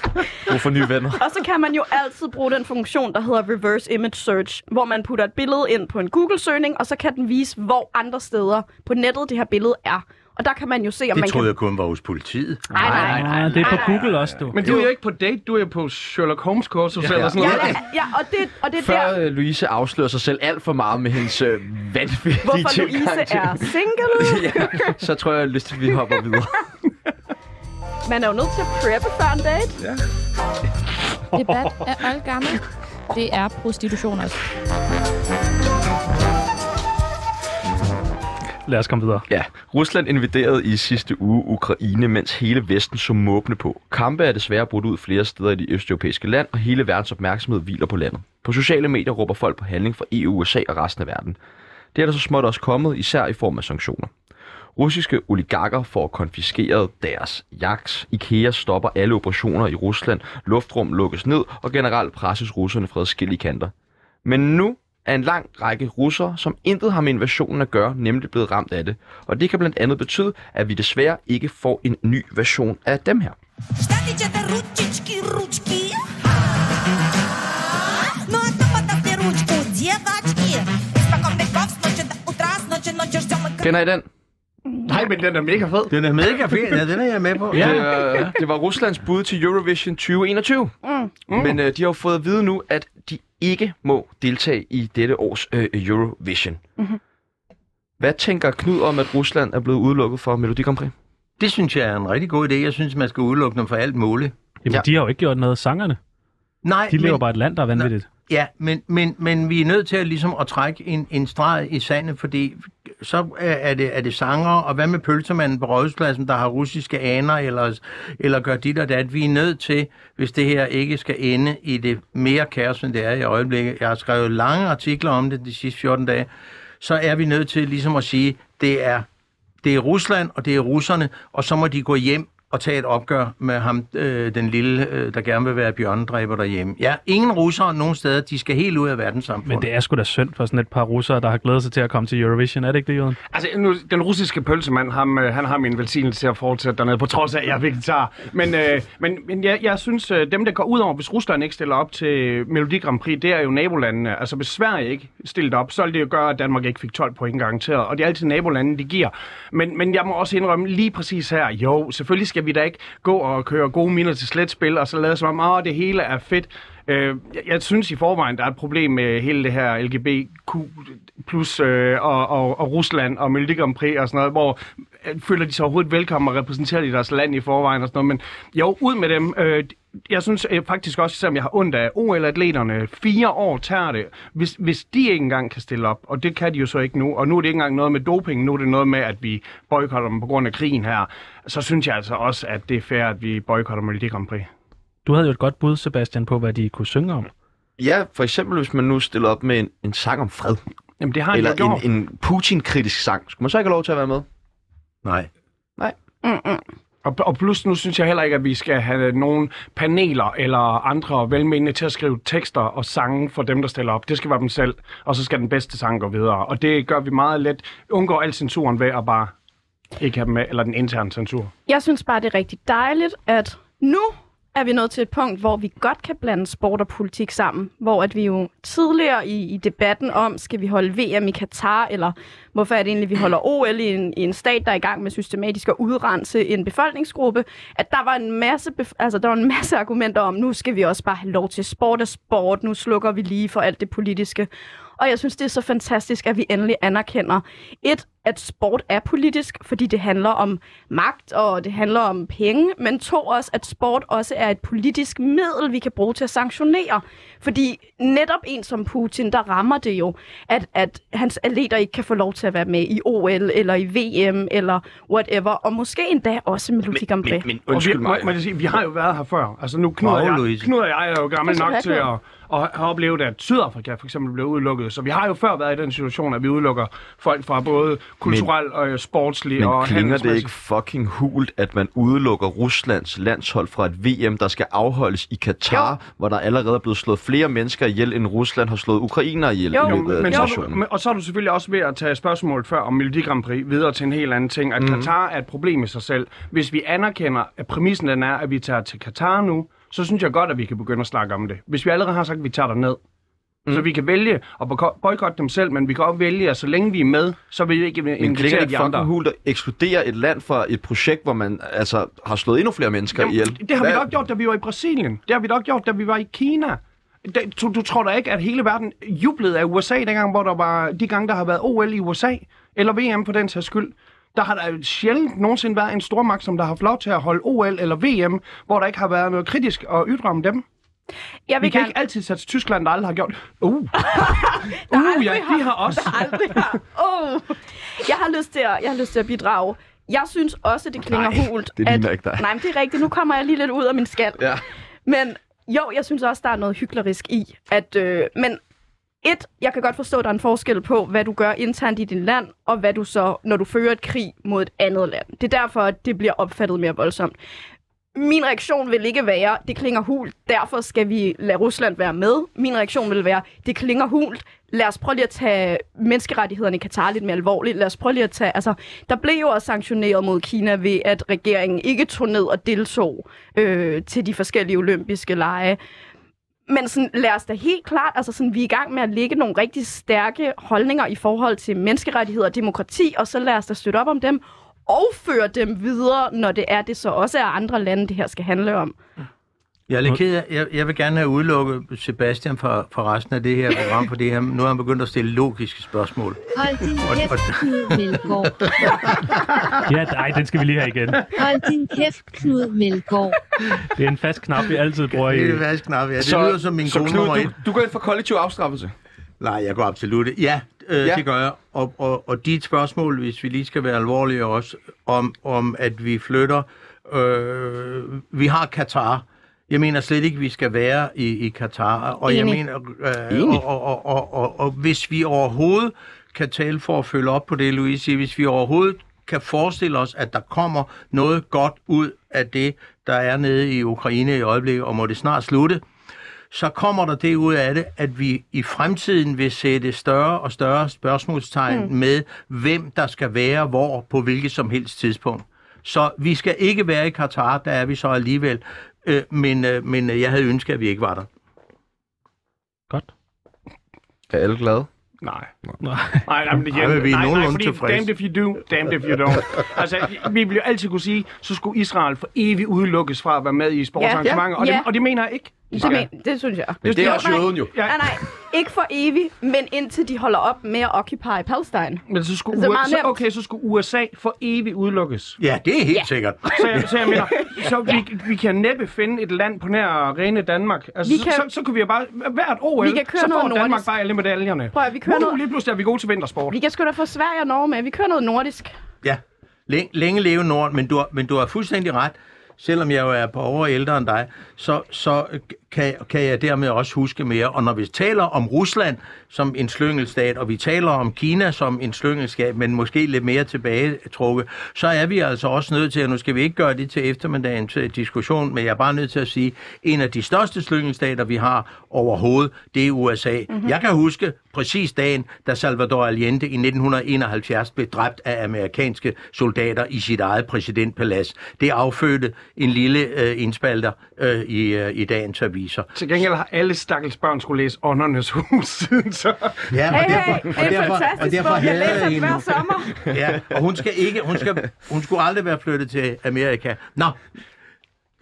Brug for nye venner. Og så kan man jo altid bruge den funktion, der hedder reverse image search, hvor man putter et billede ind på en Google-søgning, og så kan den vise, hvor andre steder på nettet det her billede er. Og der kan man jo se, om Det man troede kan... jeg kun var hos politiet. Nej, nej, nej. Ah, det er på Google også, du. men du er jo ikke på date, du er på Sherlock Holmes kursus ja, eller sådan Ja, noget. ja, ja, og det, og det er Før der, øh, Louise afslører sig selv alt for meget med hendes øh, vanvittige hvorfor Louise til... er single. ja, så tror jeg, jeg har lyst til, at vi hopper videre. Man er jo nødt til at preppe før en date. Debat er oldgammel. Det er prostitution også. Lad os komme videre. Ja, Rusland invaderede i sidste uge Ukraine, mens hele Vesten så måbne på. Kampe er desværre brudt ud flere steder i de østeuropæiske land, og hele verdens opmærksomhed hviler på landet. På sociale medier råber folk på handling fra EU, USA og resten af verden. Det er der så småt også kommet, især i form af sanktioner. Russiske oligarker får konfiskeret deres jagt. IKEA stopper alle operationer i Rusland. Luftrum lukkes ned, og generelt presses russerne fra adskillige kanter. Men nu er en lang række russere, som intet har med invasionen at gøre, nemlig blevet ramt af det. Og det kan blandt andet betyde, at vi desværre ikke får en ny version af dem her. Kender I den? Nej, men den er mega fed. Den er mega fed, ja, den er jeg med på. Det, er, det var Ruslands bud til Eurovision 2021. Mm. Men øh, de har fået at vide nu, at de ikke må deltage i dette års øh, Eurovision. Mm-hmm. Hvad tænker Knud om, at Rusland er blevet udelukket fra Melodi Grand Prix? Det synes jeg er en rigtig god idé. Jeg synes, man skal udelukke dem for alt muligt. Jamen, Ja. ja. de har jo ikke gjort noget sangerne. Nej, De lever men, bare et land, der er vanvittigt. Ja, men, men, men vi er nødt til at, ligesom at trække en, en streg i sandet, fordi så er er det, er det sanger, og hvad med pølsemanden på Rådhuspladsen, der har russiske aner, eller, eller gør dit og dat. Vi er nødt til, hvis det her ikke skal ende i det mere kaos, end det er i øjeblikket. Jeg har skrevet lange artikler om det de sidste 14 dage. Så er vi nødt til ligesom at sige, det er, det er Rusland, og det er russerne, og så må de gå hjem og tage et opgør med ham, øh, den lille, øh, der gerne vil være bjørnedræber derhjemme. Ja, ingen russere nogen steder, de skal helt ud af verdenssamfundet. Men det er sgu da synd for sådan et par russere, der har glædet sig til at komme til Eurovision. Er det ikke det, Jørgen? Altså, nu, den russiske pølsemand, ham, øh, han har min velsignelse til at fortsætte dernede, på trods af, at jeg er vegetar. Men, øh, men, men jeg, jeg synes, øh, dem, der går ud over, hvis Rusland ikke stiller op til Melodi Grand Prix, det er jo nabolandene. Altså, hvis Sverige ikke stillede op, så ville det jo gøre, at Danmark ikke fik 12 point garanteret. Og det er altid nabolandene, de giver. Men, men jeg må også indrømme lige præcis her, jo, selvfølgelig skal vi da ikke gå og køre gode minder til sletspil, og så lade som om, at det hele er fedt. Øh, jeg, jeg synes i forvejen, der er et problem med hele det her LGBTQ plus øh, og, og, og Rusland og Melodi Grand Prix og sådan noget, hvor føler de sig overhovedet velkommen og repræsenteret i deres land i forvejen og sådan noget. Men jo, ud med dem. Øh, jeg synes øh, faktisk også, selvom jeg har ondt af OL-atleterne, fire år tager det, hvis, hvis de ikke engang kan stille op, og det kan de jo så ikke nu, og nu er det ikke engang noget med doping, nu er det noget med, at vi boykotter dem på grund af krigen her, så synes jeg altså også, at det er fair, at vi boykotter Melodi Grand Prix. Du havde jo et godt bud, Sebastian, på, hvad de kunne synge om. Ja, for eksempel hvis man nu stiller op med en, en sang om fred, Jamen det har de eller gjort. en, en Putin-kritisk sang. Skulle man så ikke have lov til at være med? Nej. Og, og plus nu synes jeg heller ikke, at vi skal have nogen paneler eller andre velmenende til at skrive tekster og sange for dem, der stiller op. Det skal være dem selv, og så skal den bedste sang gå videre. Og det gør vi meget let. Undgår al censuren ved at bare ikke have dem med, eller den interne censur. Jeg synes bare, det er rigtig dejligt, at nu er vi nået til et punkt, hvor vi godt kan blande sport og politik sammen. Hvor at vi jo tidligere i, i debatten om, skal vi holde VM i Katar, eller hvorfor er det egentlig, vi holder OL i en, i en stat, der er i gang med systematisk at udrense en befolkningsgruppe, at der var en masse, bef- altså, der var en masse argumenter om, nu skal vi også bare have lov til sport og sport, nu slukker vi lige for alt det politiske. Og jeg synes, det er så fantastisk, at vi endelig anerkender et, at sport er politisk, fordi det handler om magt, og det handler om penge, men to også, at sport også er et politisk middel, vi kan bruge til at sanktionere. Fordi netop en som Putin, der rammer det jo, at, at hans atleter ikke kan få lov til at være med i OL, eller i VM, eller whatever, og måske endda også Melodi Grand Prix. Men, men Og undskyld vi, mig. må, må jeg sige, vi har jo været her før. Altså nu Knud og Wow, jeg, Louise. Knud og jeg er jo gammel nok til at, at have oplevet, at Sydafrika for eksempel blev udelukket. Så vi har jo før været i den situation, at vi udelukker folk fra både kulturel og øh, sportslig Men og klinger det ikke fucking hult, at man udelukker Ruslands landshold fra et VM, der skal afholdes i Katar, jo. hvor der allerede er blevet slået flere mennesker ihjel, end Rusland har slået ukrainere ihjel Jo, i løbet af men, så men, og så er du selvfølgelig også ved at tage spørgsmålet før om Melodi Grand Prix videre til en helt anden ting. At mm. Katar er et problem i sig selv. Hvis vi anerkender, at præmissen den er, at vi tager til Katar nu, så synes jeg godt, at vi kan begynde at snakke om det. Hvis vi allerede har sagt, at vi tager der ned, mm. så vi kan vælge at boyko- boykotte dem selv, men vi kan også vælge, at så længe vi er med, så vil vi ikke Men invitere de andre. fucking hult at ekskludere et land fra et projekt, hvor man altså har slået endnu flere mennesker Jamen, ihjel? det har vi Hvad- nok gjort, da vi var i Brasilien. Det har vi nok gjort, da vi var i Kina. Det, du, du tror da ikke, at hele verden jublede af USA, dengang, hvor der var de gange, der har været OL i USA, eller VM for den sags skyld. Der har der sjældent nogensinde været en stormagt, som der har haft lov til at holde OL eller VM, hvor der ikke har været noget kritisk at ytre om dem. Jeg Vi vil kan gerne... ikke altid sætte Tyskland, der aldrig har gjort. Uh, uh ja, har- de har også. aldrig har. Oh. Jeg har lyst til at, jeg har lyst til at bidrage. Jeg synes også, det klinger Nej, hult. det ligner ikke dig. Nej, men det er rigtigt. Nu kommer jeg lige lidt ud af min skal. Ja. Men jo, jeg synes også, der er noget hyklerisk i. At, øh, men et, jeg kan godt forstå, at der er en forskel på, hvad du gør internt i din land, og hvad du så, når du fører et krig mod et andet land. Det er derfor, at det bliver opfattet mere voldsomt min reaktion vil ikke være, det klinger hult, derfor skal vi lade Rusland være med. Min reaktion vil være, det klinger hult, lad os prøve lige at tage menneskerettighederne i Katar lidt mere alvorligt. Lad os prøve lige at tage... Altså, der blev jo også sanktioneret mod Kina ved, at regeringen ikke tog ned og deltog øh, til de forskellige olympiske lege. Men sådan, lad os da helt klart, altså sådan, vi er i gang med at lægge nogle rigtig stærke holdninger i forhold til menneskerettigheder og demokrati, og så lad os da støtte op om dem, og føre dem videre, når det er det så også er andre lande, det her skal handle om. Jeg er lidt ked af, jeg, jeg vil gerne have udelukket Sebastian fra, fra resten af det her program, fordi han, nu har han begyndt at stille logiske spørgsmål. Hold din kæft, Knud Melgaard. Ja, nej, den skal vi lige have igen. Hold din kæft, Knud Melgaard. Det er en fast knap, vi altid bruger i... Det er faktisk knap, ja. Det lyder som min så kone Knud, du, du går ind for kollektiv afstraffelse. Nej, jeg går absolut. Ja, øh, Ja. det gør jeg. Og, og, og dit spørgsmål, hvis vi lige skal være alvorlige også, om, om at vi flytter... Øh, vi har Katar. Jeg mener slet ikke, vi skal være i, i Katar. Og jeg mener, øh, og, og, og, og, og, og hvis vi overhovedet kan tale for at følge op på det, Louise siger, hvis vi overhovedet kan forestille os, at der kommer noget godt ud af det, der er nede i Ukraine i øjeblikket, og må det snart slutte, så kommer der det ud af det, at vi i fremtiden vil sætte større og større spørgsmålstegn mm. med, hvem der skal være hvor på hvilket som helst tidspunkt. Så vi skal ikke være i Katar, der er vi så alligevel. Øh, men, øh, men øh, jeg havde ønsket, at vi ikke var der. Godt. Er alle glade? Nej. Nej. Nej, nej, men det Ej, men vi er nej, nej, fordi damned if you do, damned if you don't. altså, vi ville jo altid kunne sige, så skulle Israel for evigt udelukkes fra at være med i sportsarrangementer, og, Ja. det, og det mener jeg ikke. De Det, men, det synes jeg. Men det er Jo, også nej. jøden jo. Ja, Nej, nej. Ikke for evigt, men indtil de holder op med at occupy Palestine. men så skulle, er USA, så, okay, så skulle USA for evigt udelukkes. Ja, det er helt Ja. ja. sikkert. Så jeg, så jeg mener, så vi, vi kan næppe finde et land på nær rene Danmark. Altså, Vi så, kan- så, så kunne vi jo bare, hvert år, Vi kan køre så får Danmark nordisk. bare alle medaljerne. Prøv at, vi kører Uh, noget, lige pludselig er vi gode til vintersport. vi kan sgu da få Sverige og Norge med. Vi kører noget nordisk. Ja, længe, længe leve Norden, men du, har- men du har fuldstændig ret. Selvom jeg jo er på år ældre end dig, så, så kan, kan jeg dermed også huske mere. Og når vi taler om Rusland som en slyngelstat, og vi taler om Kina som en slyngelstat, men måske lidt mere tilbagetrukket, så er vi altså også nødt til, og nu skal vi ikke gøre det til eftermiddagens øh, diskussion, men jeg er bare nødt til at sige, en af de største slyngelstater, vi har overhovedet, det er USA. Mm-hmm. Jeg kan huske præcis dagen, da Salvador Allende i 1971 blev dræbt af amerikanske soldater i sit eget præsidentpalads. Det affødte en lille øh, indspalter øh, i, øh, i dagens aviser. Til gengæld har alle stakkels børn skulle læse Åndernes Hus siden så. Ja, Hey, hey, det er en fantastisk bog. Jeg hader læser hende. hver sommer. Ja, og hun skal ikke, hun, skal, hun skulle aldrig være flyttet til Amerika. Nå,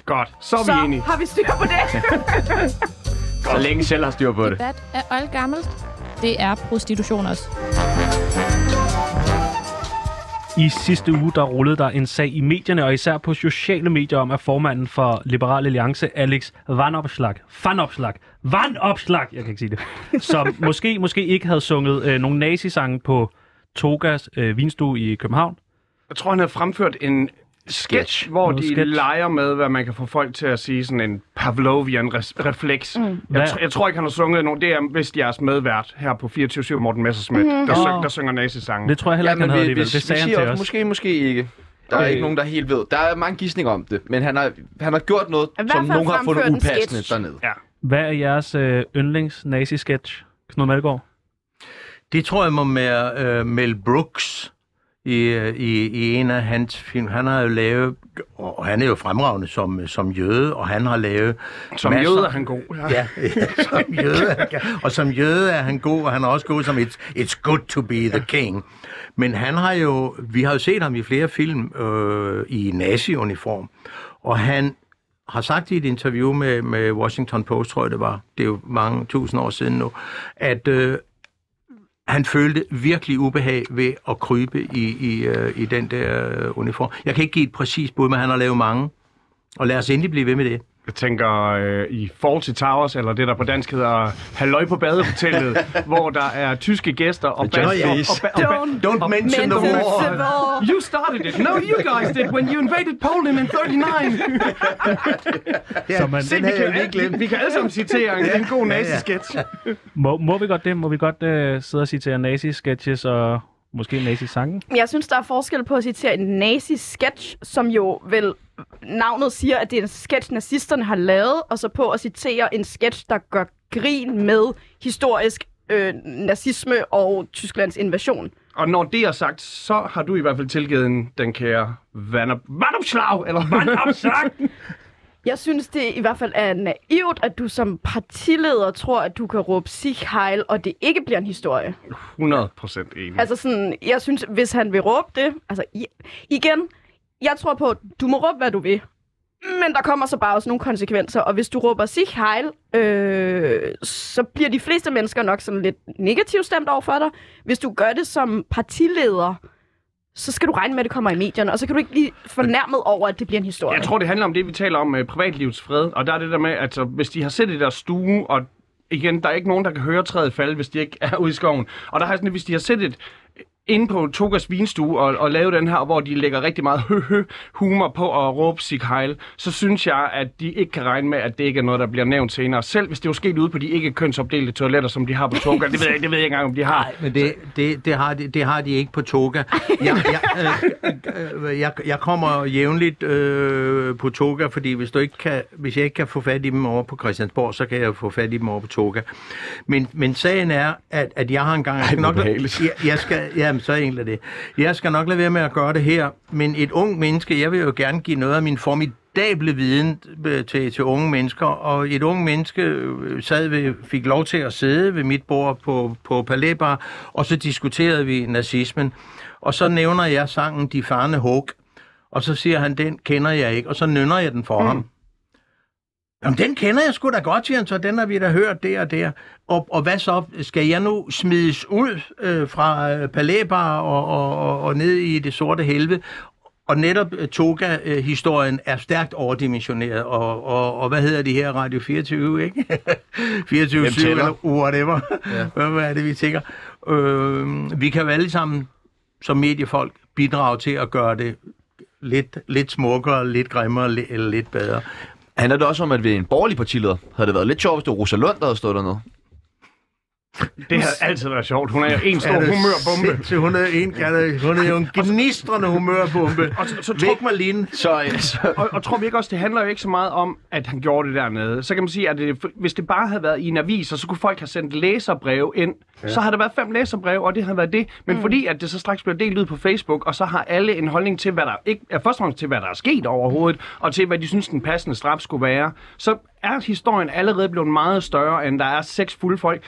Godt, så er Så vi enige. har vi styr på det. Så længe selv har styr på det. Debat er oldgammelt. Det er prostitution også. I sidste uge, der rullede der en sag i medierne, og især på sociale medier, om at formanden for Liberal Alliance, Alex Vanopslag, Vanopslag, Vanopslag, jeg kan ikke sige det, som måske, måske ikke havde sunget øh, nogle nazisange på Togas øh, vinstue i København. Jeg tror, han havde fremført en sketch, hvor de sketch. leger med, hvad man kan få folk til at sige sådan en Pavlovian refleks. Mm. Hvad- Jeg, tr- jeg tror ikke, han har sunget nogen. Det er vist jeres medvært her på 24 Morten Messerschmidt, mm. der, syng, der synger nazisange. Det tror jeg heller ikke, han havde alligevel. Det sagde han siger til også, os. måske, måske ikke. Der er Okay. ikke nogen, der helt ved. Der er mange gissninger om det, men han har, han har gjort noget, hvert som nogen har fundet upassende sketch. dernede. Ja. Hvad er jeres øh, yndlings nazi-sketch, Knud Malgaard? det tror jeg må være øh, Mel Brooks i, i, i en af hans film. Han har jo lavet, og han er jo fremragende som, som jøde, og han har lavet Som masser- jøde er han god. Ja. Ja, som jøde. er Og som jøde er han god, og han er også god som It's, it's good to be the king. Men han har jo, vi har jo set ham i flere film øh, i nazi-uniform, og han har sagt i et interview med, med Washington Post, tror jeg det var, det er jo mange tusind år siden nu, at øh, han følte virkelig ubehag ved at krybe i, i, øh, i den der øh, uniform. Jeg kan ikke give et præcist bud, men han har lavet mange. Og lad os endelig blive ved med det. Jeg tænker øh, i Fawlty Towers, eller det der på dansk hedder Halløj på badehotellet, hvor der er tyske gæster og bas- og, og, og, Don't Don't mention the war. the war. You started it. No, you guys did when you invaded Poland in 39. Ja, Så man- Se, vi, kan, lige glemt. vi, vi kan alle sammen citere en, en god Ja, ja. nazi-sketch. Må, må vi godt det? Må vi godt øh, sidde og citere nazi-sketches og måske nazi-sange? Jeg synes, der er forskel på at citere en nazi-sketch, som jo vel navnet siger, at det er en sketch, nazisterne har lavet, og så på at citere en sketch, der gør grin med historisk øh, nazisme og Tysklands invasion. Og når det er sagt, så har du i hvert fald tilgivet en- den kære. Vandopslag, eller Vandopslag! Jeg synes, det i hvert fald er naivt, at du som partileder tror, at du kan råbe Sig Heil, og det ikke bliver en historie. 100 procent enig. Altså sådan, jeg synes, hvis han vil råbe det, altså igen, jeg tror på, du må råbe, hvad du vil. Men der kommer så bare også nogle konsekvenser, og hvis du råber Sig Heil, øh, så bliver de fleste mennesker nok sådan lidt negativt stemt over for dig. Hvis du gør det som partileder, så skal du regne med, at det kommer i medierne, og så kan du ikke blive fornærmet over, at det bliver en historie. Jeg tror, det handler om det, vi taler om øh, privatlivets fred. Og der er det der med, at altså, hvis de har siddet i deres stue, og igen, der er ikke nogen, der kan høre træet falde, hvis de ikke er ude i skoven. Og der har sådan, hvis de har siddet inde på Togas vinstue og, og lavet den her, hvor de lægger rigtig meget hø humor på at råbe Sig Heil, så synes jeg, at de ikke kan regne med, at det ikke er noget, der bliver nævnt senere. Selv hvis det var sket ude på de ikke kønsopdelte toiletter, som de har på Toga. Det ved jeg, det ved jeg ikke engang, om de har. Nej, men det, det, det, har de, det har de ikke på Toga. Jeg, jeg, øh, øh, jeg, jeg kommer jævnligt øh, på Toga, fordi hvis, du ikke kan, hvis jeg ikke kan få fat i dem over på Christiansborg, så kan jeg få fat i dem over på Toga. Men, men sagen er, at, at jeg har engang... Jeg skal nok, jeg, jeg skal, jamen, så er egentlig det. Jeg skal nok lade være med at gøre det her, men et ung menneske, jeg vil jo gerne give noget af min formidable viden øh, til, til unge mennesker, og et ung menneske øh, sad ved, fik lov til at sidde ved mit bord på, på Palæbar, og så diskuterede vi nazismen. Og så nævner jeg sangen De Farne Hug, og så siger han, den kender jeg ikke, og så nynner jeg den for mm. ham. Jamen, den kender jeg sgu da godt, siger han, så den har vi da hørt der og der. Og, og hvad så? Skal jeg nu smides ud øh, fra øh, Palæbar og, og, og, og ned i det sorte helvede? Og netop øh, Toga-historien er stærkt overdimensioneret, og, og, og hvad hedder de her Radio 24, ikke? 24 Hvem 7 tæller? eller whatever. Ja. hvad er det, vi tænker? Øh, vi kan jo alle sammen som mediefolk bidrage til at gøre det lidt, lidt smukkere, lidt grimmere eller lidt bedre. Handler det også om, at ved en borgerlig partileder havde det været lidt sjovt, hvis det var Rosa Lund, der havde stået dernede? Det har altid været sjovt. Hun er jo en stor humørbombe. Sindssygt, Hun er, en, hun er jo en gnistrende humørbombe. Og så, så tror, Væk Marlene. Så, så og, og tror vi ikke også, det handler jo ikke så meget om, at han gjorde det dernede. Så kan man sige, at det, hvis det bare havde været i en avis, og så kunne folk have sendt læserbreve ind, ja. så har der været fem læserbreve, og det havde været det. Men mm. fordi at det så straks bliver delt ud på Facebook, og så har alle en holdning til, hvad der ikke er først og fremmest til, hvad der er sket overhovedet, og til, hvad de synes, den passende straf skulle være, så er historien allerede blevet meget større, end der er seks fulde folk.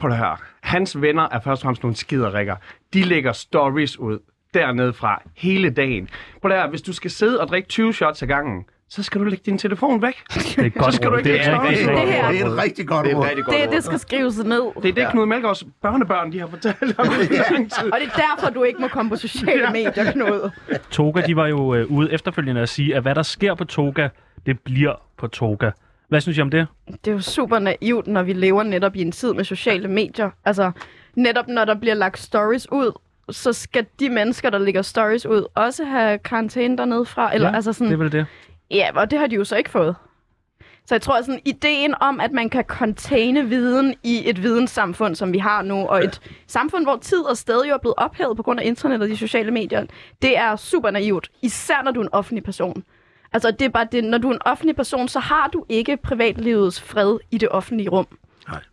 På det her. Hans venner er først og fremmest nogle skiderikker. De lægger stories ud dernede fra hele dagen. På det her, hvis du skal sidde og drikke 20 shots ad gangen, så skal du lægge din telefon væk. Det er et godt skal du råd. ikke det er Det her- råd. Det er et rigtig godt det er ord. Det, det skal skrives ned. Det er det, Knud Melgaards børnebørn, de har fortalt om i lang tid. Og det er derfor, du ikke må komme på sociale medier, Knud. Toga, de var jo øh, ude efterfølgende at sige, at hvad der sker på Toga, det bliver på Toga. Hvad synes I om det? Det er jo super naivt, når vi lever netop i en tid med sociale medier. Altså, netop når der bliver lagt stories ud, så skal de mennesker, der lægger stories ud, også have karantæne dernede fra. Eller, ja, altså sådan, det er vel det. Ja, og det har de jo så ikke fået. Så jeg tror, sådan ideen om, at man kan containe viden i et videnssamfund, som vi har nu, og et samfund, hvor tid og sted jo er blevet ophævet på grund af internet og de sociale medier, det er super naivt. Især når du er en offentlig person. Altså, det er bare det, når du er en offentlig person, så har du ikke privatlivets fred i det offentlige rum.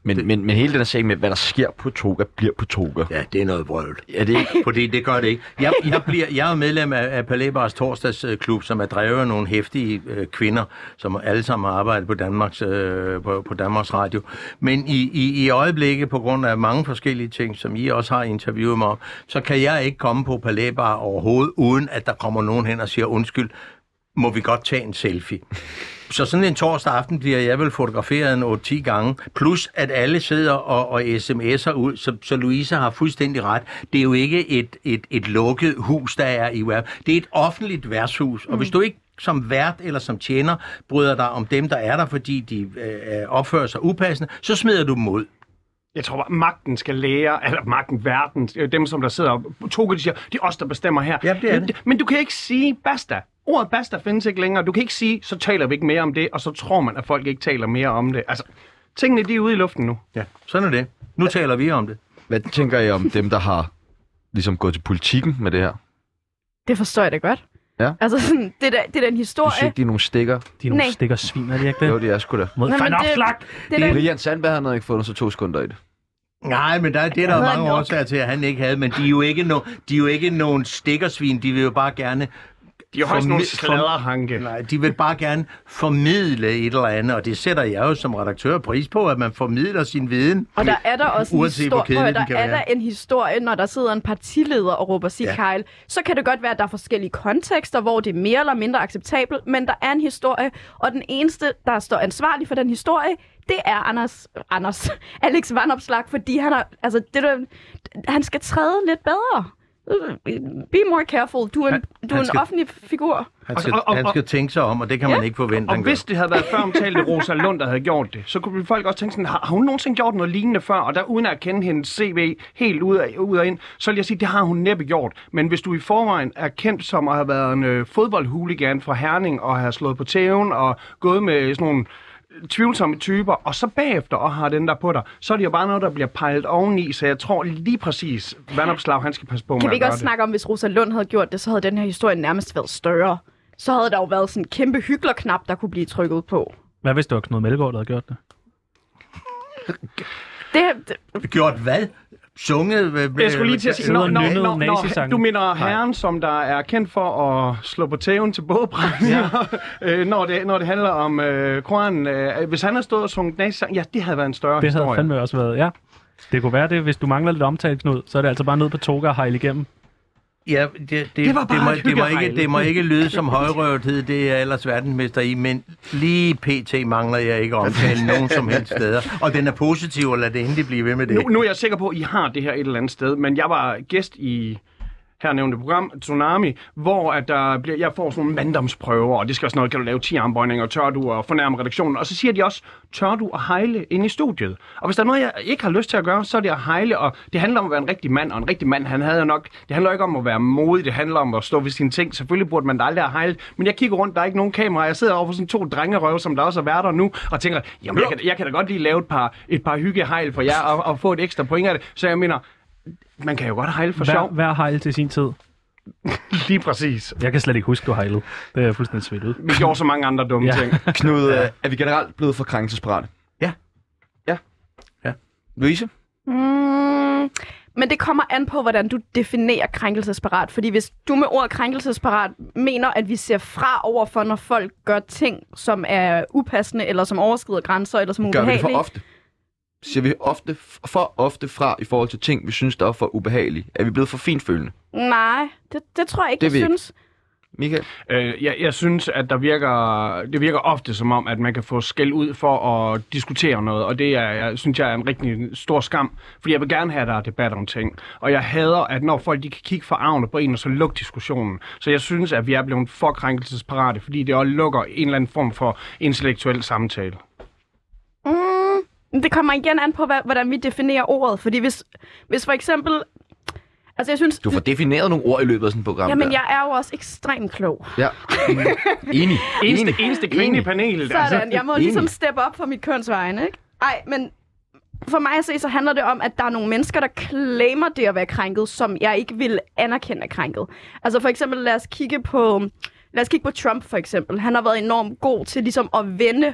Men, men, men hele den her sag med, hvad der sker på Toga, bliver på Toga. Ja, det er noget vrøvl. Er det ikke? Fordi det gør det ikke. Jeg, jeg, bliver, jeg er medlem af, af Palæbars torsdagsklub, som er drevet af nogle hæftige øh, kvinder, som alle sammen har arbejdet på Danmarks, øh, på, på Danmarks Radio. Men i, i, i øjeblikket, på grund af mange forskellige ting, som I også har interviewet mig om, så kan jeg ikke komme på Palæbar overhovedet, uden at der kommer nogen hen og siger, undskyld, må vi godt tage en selfie. Så sådan en torsdag aften bliver jeg vel fotograferet en 8-10 gange, plus at alle sidder og, og sms'er ud, så, så Louise har fuldstændig ret. Det er jo ikke et, et, et lukket hus, der er i web. Det er et offentligt værtshus, og hvis du ikke som vært eller som tjener bryder dig om dem, der er der, fordi de øh, opfører sig upassende, så smider du dem ud. Jeg tror bare, magten skal lære, eller magten, verden, øh, dem som der sidder og Toga, de siger, det er os, der bestemmer her. Ja, det er men, det. men du kan ikke sige basta. Ordet basta findes ikke længere. Du kan ikke sige, så taler vi ikke mere om det, og så tror man, at folk ikke taler mere om det. Altså, tingene de er ude i luften nu. Ja, sådan er det. Nu taler vi om det. Hvad tænker I om dem, der har ligesom gået til politikken med det her? Det forstår jeg da godt. Ja. Altså, sådan, det, er, da- det er den Du historie. siger ikke, de er nogle stikker. De er nogle Nej. stikker svin, er de ikke det? Jo, det er sgu da. Mod Nå, men det-! Det er den, Brian Sandberg han havde ikke fundet så to sekunder i det. Nej, men der, det er der hedder mange nok. årsager til, at han ikke havde, men de er jo ikke, no, de er jo ikke nogen stikkersvin, de vil jo bare gerne De er højst nogle sladderhanke. Nej, de vil bare gerne formidle et eller andet, og det sætter jeg jo som redaktør pris på, at man formidler sin viden. og der er der også en Uanset hvor historie, kedelig der er der en historie, når der sidder en partileder og råber sig Ja. ja. Så kan det godt være, at der er forskellige kontekster, hvor det er mere eller mindre acceptabelt, men der er en historie, og den eneste, der står ansvarlig for den historie, det er Anders, Anders Alex Vandopslag, fordi han, har, altså, det der, han skal træde lidt bedre. Be more careful. Du er en, Han- du er en skal- offentlig figur. Han skal, Og- og- og- han skal tænke sig om, og det kan man ikke forvente, Og han hvis det havde været før omtalte Rosa Lund, der havde gjort det, så kunne folk også tænke sådan, har, har hun nogensinde gjort noget lignende før? Og der uden at kende hendes CV helt ud, af, ud og ind, så vil jeg sige, det har hun næppe gjort. Men hvis du i forvejen er kendt som at have været en øh, fodboldhooligan fra Herning, og have slået på tæven, og gået med sådan nogle tvivlsomme typer, og så bagefter og har den der på dig, så er det jo bare noget, der bliver pejlet oveni, så jeg tror lige præcis, Vandopslag, han skal passe på Kan med vi ikke også det. snakke om, hvis Rosa Lund havde gjort det, så havde den her historie nærmest været større. Så havde der jo været sådan en kæmpe hygglerknap, der kunne blive trykket på. Hvad hvis det var Knud Melgaard, der havde gjort det? Det, det Gjort hvad? Sunget? øh, Jeg skulle lige til at sige, når, når, når, når, du mener herren, som der er kendt for at slå på tæven til bådbrænd, ja. øh, når, det, når det handler om øh, Koranen. Øh, hvis han havde stået og sunget nazisang, ja, det havde været en større Det havde historie. fandme også været, ja. Det kunne være det, hvis du mangler lidt omtale, Knud, så er det altså bare ned på toga og hejle igennem. Ja, det, det, Det var bare det, må, et det, må ikke, det må ikke lyde som højrøvethed, det er jeg ellers verdensmester i, men lige pt. mangler jeg ikke omtale nogen som helst steder. Og den er positiv, og lad det endelig blive ved med det. Nu, nu er jeg sikker på, at I har det her et eller andet sted, men jeg var gæst i her nævnte program, Tsunami, hvor at der bliver, jeg får sådan nogle manddomsprøver, og det skal også noget, kan du lave 10 armbøjninger, tør du og fornærme redaktionen, og så siger de også, tør du at hejle ind i studiet? Og hvis der er noget, jeg ikke har lyst til at gøre, så er det at hejle, og det handler om at være en rigtig mand, og en rigtig mand, han havde jo nok, det handler ikke om at være modig, det handler om at stå ved sine ting, selvfølgelig burde man da aldrig have hejlet, men jeg kigger rundt, der er ikke nogen kamera, jeg sidder over for sådan to drengerøve, som der også er værter nu, og tænker, jamen jeg kan, jeg kan da godt lige lave et par, et par hyggehejl for jer, og, og få et ekstra point af det, så jeg mener, man kan jo godt hejle for Hver, sjov. hver hejl til sin tid. Lige præcis. Jeg kan slet ikke huske, du hejlede. Det er fuldstændig svedt ud. Vi gjorde så mange andre dumme Ja. ting. Knud, øh, er vi generelt blevet for krænkelsesparate? Ja. Ja. Ja. Louise? Mm, men det kommer an på, hvordan du definerer krænkelsesparat. Fordi hvis du med ordet krænkelsesparat mener, at vi ser fra over for, når folk gør ting, som er upassende, eller som overskrider grænser, eller som er Gør vi det for ofte? Siger vi ofte, for ofte fra i forhold til ting, vi synes, der er for ubehagelige? Er vi blevet for finfølende? Nej, det, det tror jeg ikke, Det jeg jeg ikke. synes. Michael? Øh, jeg, jeg synes, at der virker, det virker ofte som om, at man kan få skæld ud for at diskutere noget, og det er, jeg synes jeg er en rigtig stor skam, fordi jeg vil gerne have, at der er debat om ting. Og jeg hader, at når folk de kan kigge forarvende på en, og så lukke diskussionen. Så jeg synes, at vi er blevet for krænkelsesparate, fordi det også lukker en eller anden form for intellektuel samtale. Det kommer igen an på, hvad, hvordan vi definerer ordet. Fordi hvis, hvis for eksempel... Altså, jeg synes... Du får defineret nogle ord i løbet af sådan et program. Jamen, der. jeg er jo også ekstremt klog. Ja. Enig. Eneste, Enig. eneste kvinde i panelet. Sådan, jeg må enig. ligesom steppe op for mit kønsvejen, ikke? Ej, men for mig at se, så handler det om, at der er nogle mennesker, der claimer det at være krænket, som jeg ikke vil anerkende er krænket. Altså for eksempel, lad os kigge på, lad os kigge på Trump for eksempel. Han har været enormt god til ligesom at vende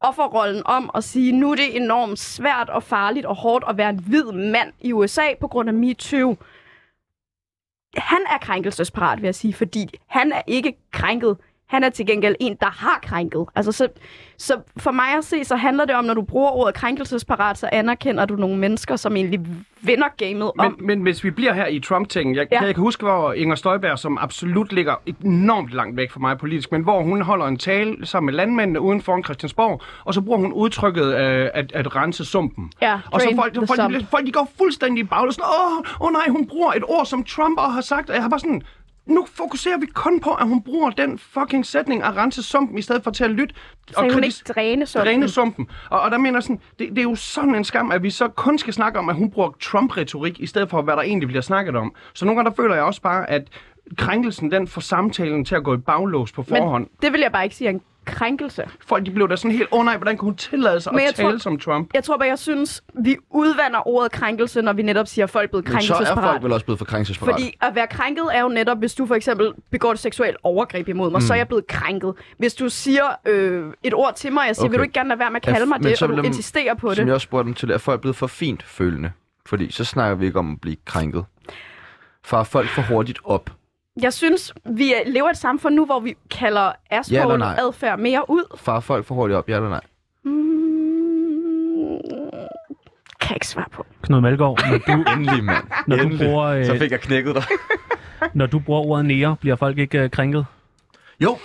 offerrollen om og sige, nu er det enormt svært og farligt og hårdt at være en hvid mand i USA på grund af MeToo. Han er krænkelsesparat, vil jeg sige, fordi han er ikke krænket. Han er til gengæld en, der har krænket. Altså, så, så for mig at se, så handler det om, når du bruger ordet krænkelsesparat, så anerkender du nogle mennesker, som egentlig vinder gamet om. Men, men hvis vi bliver her i Trump-tingen, jeg, Ja. jeg kan huske, hvor Inger Støjberg, som absolut ligger enormt langt væk fra mig politisk, men hvor hun holder en tale sammen med landmændene uden for Christiansborg, og så bruger hun udtrykket øh, at, at rense sumpen. Ja, og så folk, folk, sump. de, folk de går fuldstændig i baglæs. Åh, oh, oh nej, hun bruger et ord, som Trump har sagt, og jeg har bare sådan... Nu fokuserer vi kun på, at hun bruger den fucking sætning at rense sumpen, i stedet for til at lytte Sagde hun kritis- ikke dræne sumpen? Dræne sumpen. Og, og der mener sådan, det, det er jo sådan en skam, at vi så kun skal snakke om, at hun bruger Trump-retorik, i stedet for, hvad der egentlig bliver snakket om. Så nogle gange der føler jeg også bare, at krænkelsen, den får samtalen til at gå i baglås på forhånd. Men det vil jeg bare ikke sige en krænkelse. Folk de blev da sådan helt, åh oh, nej, hvordan kunne hun tillade sig Men at tale tror- som Trump? Jeg tror bare, jeg synes, vi udvander ordet krænkelse, når vi netop siger, at folk er blevet Men så er folk vel også blevet for krænkelsesparate. Fordi at være krænket er jo netop, hvis du for eksempel begår et seksuelt overgreb imod mig, mm. så er jeg blevet krænket. Hvis du siger øh, et ord til mig, jeg siger, okay. vil du ikke gerne lade være med at Ja, kalde mig men det, så og vil du dem- insisterer på Som det. jeg også spurgte dem til, er folk blevet for fint følende? Fordi så snakker vi ikke om at blive krænket. Far folk for hurtigt op. Jeg synes, vi er- lever i et samfund nu, hvor vi kalder Ja asshole nej? adfærd mere ud. Far folk for hurtigt op, ja eller nej? Mm, kan jeg ikke svare på. Knud Malgaard, når du, Endelig, mand. når du, Endelig. bruger, øh, Så fik jeg knækket dig. når du bruger ordet nære, bliver folk ikke øh, krænket? Jo,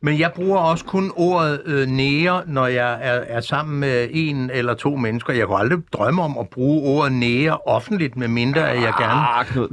men jeg bruger også kun ordet øh, nære, når jeg er, er sammen med en eller to mennesker. Jeg kunne aldrig drømme om at bruge ordet nære offentligt, med mindre at jeg gerne, Ah, Knud.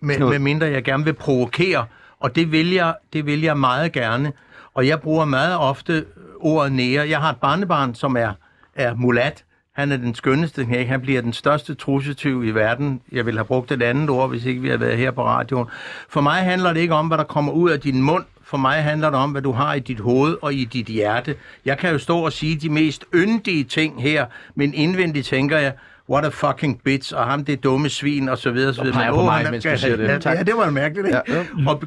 med, med mindre jeg gerne vil provokere. Og det vil, jeg, det vil jeg meget gerne. Og jeg bruger meget ofte ordet nære. Jeg har et barnebarn, som er, er mulat. Han er den skønneste knæk. Han bliver den største trussetyv i verden. Jeg ville have brugt et andet ord, hvis ikke vi havde været her på radioen. For mig handler det ikke om, hvad der kommer ud af din mund. For mig handler det om, hvad du har i dit hoved og i dit hjerte. Jeg kan jo stå og sige de mest yndige ting her, men indvendigt tænker jeg, what a fucking bitch, og ham det dumme svin, og så videre. Så videre. peger Men, på mig, mens du siger det. Ja, Tak. ja, det var mærkeligt, ikke? Ja, Ja, og,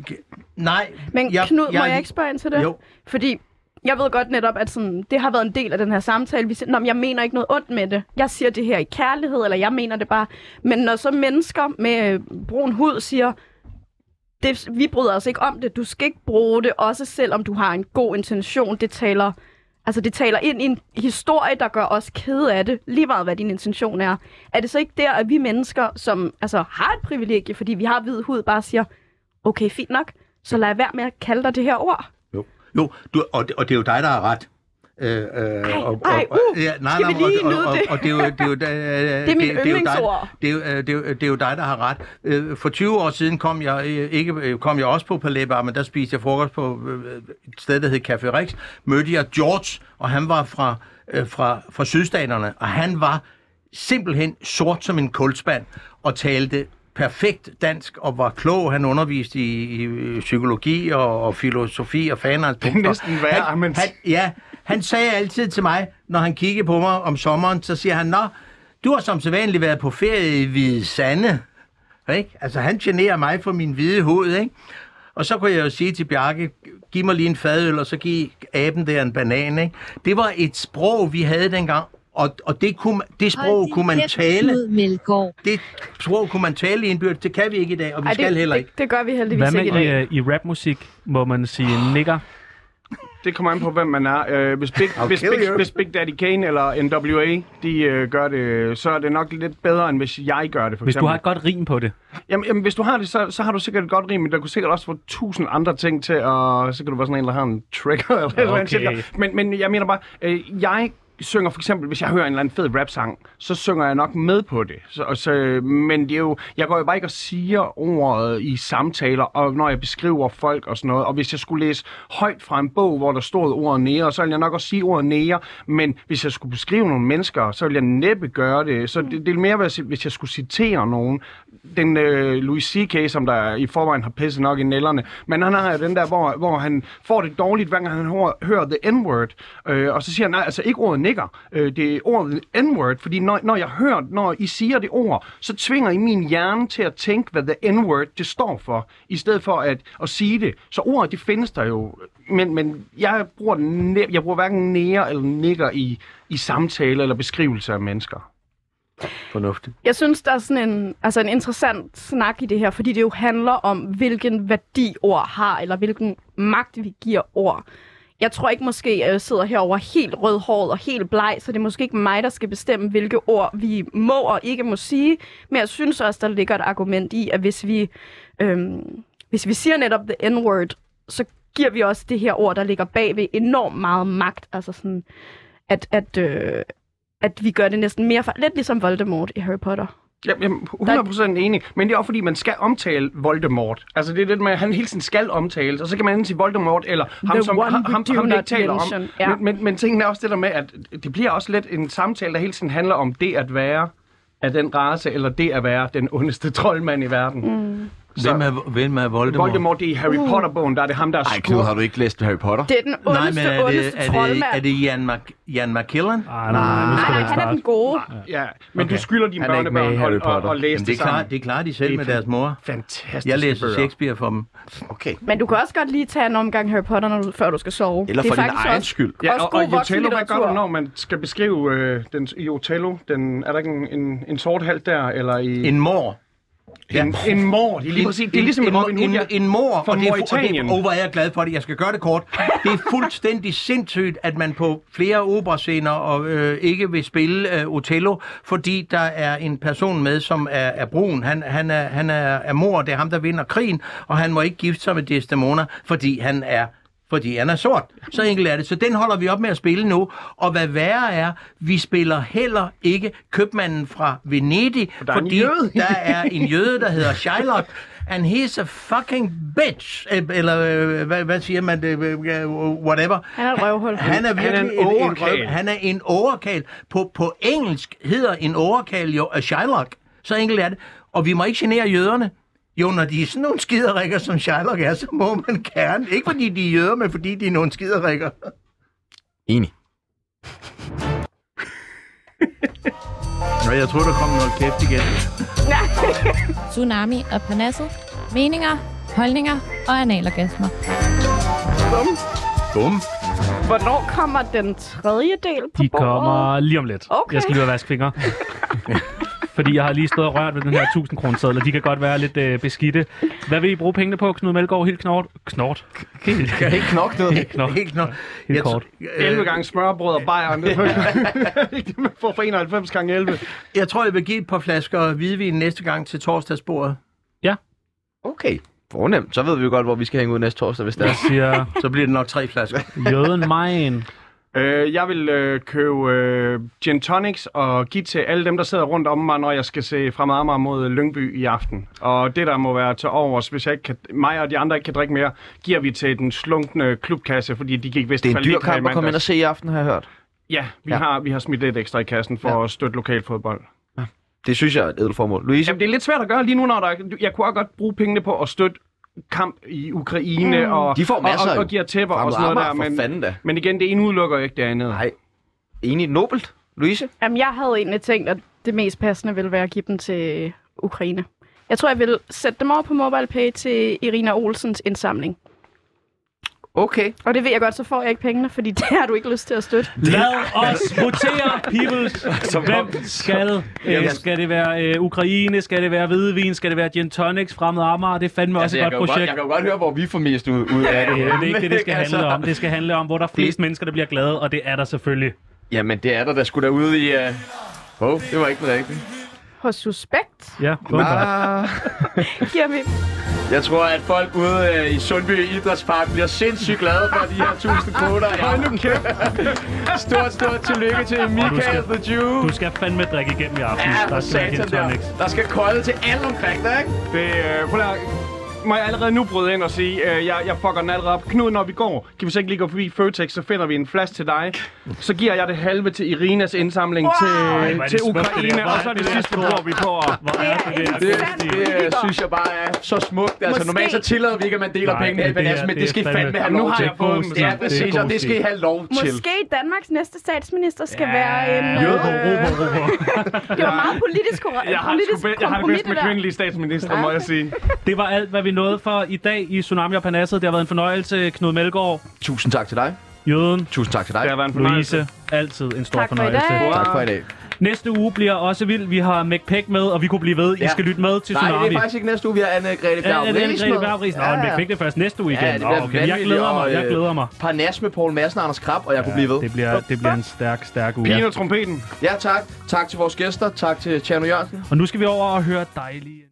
nej. Men jeg- Knud, jeg- må jeg ikke spørge ind til det? Jo. Fordi jeg ved godt netop, at sådan, det har været en del af den her samtale. Vi siger, Nå, men jeg mener ikke noget ondt med det. Jeg siger det her i kærlighed, eller jeg mener det bare. Men når så mennesker med øh, brun hud siger, det, vi bryder os ikke om det, du skal ikke bruge det, også selvom du har en god intention. Det taler, altså det taler ind i en historie, der gør os kede af det, lige meget hvad din intention er. Er det så ikke der, at vi mennesker, som altså, har et privilegie, fordi vi har hvid hud, bare siger, okay, fint nok, så lad være med at kalde dig det her ord. Jo, du, og, det- og det er jo dig, der har ret. Øh, øh, og, ej, og, uh, ja, skal vi lige og, og, det? og, og det er jo, det er jo, det Det er mit yndlingsord. Det er, jo, øh, det, er jo, det er jo dig, der har ret. Øh, For 20 år siden kom jeg, øh, ikke, øh, kom jeg også på Palais Bar, men der spiste jeg frokost på øh, et sted, der hed Café Rex. Mødte jeg George, og han var fra, øh, fra, fra sydstaterne, og han var simpelthen sort som en kulspand, og talte perfekt dansk og var klog. Han underviste i, i psykologi og, og filosofi og fanens Det er næsten værre, han, men- han, ja, han sagde altid til mig, når han kiggede på mig om sommeren, så siger han, Nå, du har som sædvanligt været på ferie i Hvide Sande. Ikke? Altså, han generer mig for min hvide hud, ikke? Og så kunne jeg jo sige til Bjarke, giv mig lige en fadøl, og så giv aben der en banan, ikke? Det var et sprog, vi havde dengang, og, og det, kunne, det sprog kunne man tale. Det sprog kunne man tale i en byrd. Det kan vi ikke i dag, og vi Ej, skal det, heller det, ikke. det gør vi heldigvis Hvad med ikke i i, dag. øh, i rapmusik? Må man sige nigger? Det kommer an på, hvem man er. Øh, hvis, Big, hvis, Big, hvis Big Daddy Kane eller NWA, de øh, gør det, så er det nok lidt bedre, end hvis jeg gør det, for Hvis du eksempel. har et godt rim på det. Jamen, jamen, hvis du har det, så, så har du sikkert et godt rim, men der kunne sikkert også få tusind andre ting til, og så kan du være sådan en, der har en trigger eller okay. Eller andet. Men, men jeg mener bare, øh, jeg synger for eksempel, hvis jeg hører en eller anden fed rap-sang, så synger jeg nok med på det. Så, og så, men det er jo, jeg går jo bare ikke og siger ordet i samtaler, og når jeg beskriver folk og sådan noget. Og hvis jeg skulle læse højt fra en bog, hvor der stod ordet nære, så ville jeg nok også sige ordet nære. Men hvis jeg skulle beskrive nogle mennesker, så ville jeg næppe gøre det. Så det, det er mere, hvis hvis jeg skulle citere nogen. Den øh, Louis C.K., som der i forvejen har pisset nok i nælderne. Men han har jo den der, hvor, hvor han får det dårligt, hver gang han hører, hører the N-word. Øh, og så siger han, nej, altså ikke ordet nigger. Øh, det er ordet N-word, fordi når, når jeg hører, når I siger det ord, så tvinger I min hjerne til at tænke, hvad the N-word det står for, i stedet for at, at sige det. Så ordet, det findes der jo. Men, men jeg bruger, jeg bruger hverken nære eller nigger i, i samtale eller beskrivelse af mennesker. Fornuftigt. Jeg synes, der er sådan en, altså en interessant snak i det her, fordi det jo handler om, hvilken værdi ord har, eller hvilken magt vi giver ord. Jeg tror ikke måske, at jeg sidder herover helt rødhåret og helt bleg, så det er måske ikke mig, der skal bestemme, hvilke ord vi må og ikke må sige. Men jeg synes også, der ligger et argument i, at hvis vi, øhm, hvis vi siger netop the n-word, så giver vi også det her ord, der ligger bagved enormt meget magt. Altså sådan, at, at, øh, at vi gør det næsten mere... For, lidt ligesom Voldemort i Harry Potter. Ja, jamen, 100% enig. Men det er også fordi, man skal omtale Voldemort. Altså det er det med, at han hele tiden skal omtales. Og så kan man enten sige Voldemort, eller ham, The som, one ham, ham, ham ikke taler om. Ja. Men, men, men tingen er også det der med, at det bliver også lidt en samtale, der hele tiden handler om det at være af den race, eller det at være den ondeste troldmand i verden. Mm. Hvem er, hvem er Voldemort? Voldemort, det er i Harry Uh. Potter-bogen, der er det ham, der er Ej, Knud, har du ikke læst Harry Potter? Det er den Nej, ondeste, men er det, ondeste er det, troldmand. er det Ian, Mac, Ian McKellen? Nej, nej, nej, Nej, han er den gode. Ja, men Okay. du skylder dine i børnebørn Harry og, og, Potter. og læse Jamen, det, det, klarer, det klarer de selv Det er med deres mor. Fantastisk Jeg læser Shakespeare for dem. Okay. Men du kan også godt lige tage en omgang Harry Potter, når du, før du skal sove. Eller det for er din faktisk egen også, skyld. Ja, og, og Otello, hvad gør du, når man skal beskrive øh, den, i Otello? Den, er der ikke en, en, en sort halt der, eller i... En mor. En, en mor, det er lige præcis, det er ligesom en, Robin Hood, en, ja. en mor, og det er, og det, Mauretanien. oh, hvor er jeg glad for det. Jeg skal gøre det kort. Det er fuldstændig sindssygt, at man på flere operascener og øh, ikke vil spille øh, Otello, fordi der er en person med, som er, er brun. Han, han, er, han er, er mor, det er ham, der vinder krigen, og han må ikke gifte sig med Desdemona, fordi han er fordi han er sort. Så enkelt er det. Så den holder vi op med at spille nu. Og hvad værre er, vi spiller heller ikke købmanden fra Venedig, der er en fordi der er en jøde, der hedder Shylock, and he's a fucking bitch. Eller øh, hvad, hvad siger man? det? Øh, Whatever. Han er røvhul. Han er virkelig Han er en en, en, røv- han er en overkal. På, på engelsk hedder en overkal jo a Shylock. Så enkelt er det. Og vi må ikke genere jøderne. Jo, når de er sådan nogle skiderikker, som Shylock er, så må man gerne. Ikke fordi de er jøder, men fordi de er nogle skiderikker. Enig. Nå, jeg tror, der kom noget kæft igen. Tsunami og Parnasset. Meninger, holdninger og analorgasmer. Bum. Bum. Hvornår kommer den tredje del på De bordet? kommer lige om lidt. Okay. Jeg skal lige og vaske fingre. Fordi jeg har lige stået og rørt ved den her 1000 kroner seddel, og de kan godt være lidt øh, beskidte. Hvad vil I bruge pengene på, Knud Melgaard? Helt knort? Knort? Helt, Kan ikke nok noget? helt knort. Helt nok. Helt Jeg kort. tr- 11 gange smørbrød og bajer. Det er man får for 91 gange 11. Jeg tror, jeg vil give et par flasker hvidvin næste gang til torsdagsbordet. Okay. Fornemt. Så ved vi jo godt, hvor vi skal hænge ud næste torsdag, hvis det er. Siger, Så bliver det nok tre flasker. jøden mein. Øh, jeg vil øh, købe øh, gin tonics og give til alle dem, der sidder rundt om mig, når jeg skal se fremad Amager mod Lyngby i aften. Og det, der må være til overs, hvis jeg ikke kan, mig og de andre ikke kan drikke mere, giver vi til den slunkne klubkasse, fordi de gik vist Det er en dyr kamp at komme ind og se i aften, har jeg hørt. Ja, vi, Ja. Har, vi har smidt lidt ekstra i kassen for Ja. at støtte lokalfodbold. Det synes jeg er et ædelt formål. Louise? Jamen, det er lidt svært at gøre lige nu, når der... Jeg kunne også godt bruge pengene på at støtte kamp i Ukraine mm. og, De får masser og, og, og giver tæpper og sådan noget der. Men, fanden da. men igen, det ene udelukker ikke det andet. Nej. Enig. Nobelt. Louise? Jamen, jeg havde egentlig tænkt, at det mest passende ville være at give dem til Ukraine. Jeg tror, jeg vil sætte dem over på MobilePay til Irina Olsens indsamling. Okay. Og det ved jeg godt, så får jeg ikke pengene, fordi det har du ikke lyst til at støtte. Lad os votere, peoples. Hvem skal? Øh, skal det være øh, Ukraine? Skal det være hvidvin? Skal det være gin tonics? Fremad Amager? Det er fandme også et godt projekt. jeg kan jo godt høre, hvor vi får mest ud, ud af det. Ja, det er ikke det, det skal Altså, handle om. Det skal handle om, hvor der er flest mennesker, der bliver glade, og det er der selvfølgelig. Jamen, det er der, der skulle derude i... Uh... Oh, det var ikke den rigtige. Hos Suspekt Ja. Ah, giver vi... jeg tror, at folk ude uh, i Sundby Idrætspark bliver sindssygt glade for de her 1000 kvoter. Hold nu kæft. Stort, stort tillykke til Michael skal- the Jew. Du skal fandme drikke igennem i aften. Ja, der skal der. Der skal kolde til alle omkring dig, ikke? Det, øh, prøv at, må jeg allerede nu bryde ind og sige, øh, jeg, jeg fucker den allerede op. Knud, når vi går, kan vi så ikke lige gå forbi Føtex, så finder vi en flaske til dig. Så giver jeg det halve til Irinas indsamling wow. Ej, er til, det til smukt, det Ukraine, og er så det, det det sidste bruger vi på at... Er det, det, Det, er det, øh, synes jeg bare er så smukt. Altså, Måske- normalt så tillader vi ikke, at man deler Nej, pengene det er- Banas, men det det er skal I fandme- have Nu lov har til. jeg fået dem. Det Ja, er præcis, og det skal I have lov til. Måske Danmarks næste statsminister skal være en... Øh, det var meget politisk korrekt. Jeg har, det sgu bedst med kvindelige statsminister, må jeg sige. Det var alt, hvad vi nåede for i dag i Tsunami og Panasset. Det har været en fornøjelse, Knud Melgaard, Tusind tak til dig. Jøden, Tusind tak til dig. Det har været en fornøjelse. Louise. Altid en stor Tak for i fornøjelse. dag. Tak for i dag. Næste uge bliver også vild. Vi har McPack med, og vi kunne blive ved. I Ja. skal lytte med til Nej, Tsunami. det er faktisk ikke næste uge. Vi har Anne-Grethe Ja, Bjarup er Anne-Grethe. Bjarup Ja, ja. McPack det er først næste uge igen. Ja, det okay. Jeg glæder og, mig, jeg øh, glæder mig. Parnas med Poul Madsen og Anders Krab, og jeg kunne blive ved. Det bliver, det bliver en stærk, stærk uge. Pigen og trompeten. Ja, tak. Tak til vores gæster. Tak til Tjerno Jørgensen. Og nu skal vi over og høre dejlige...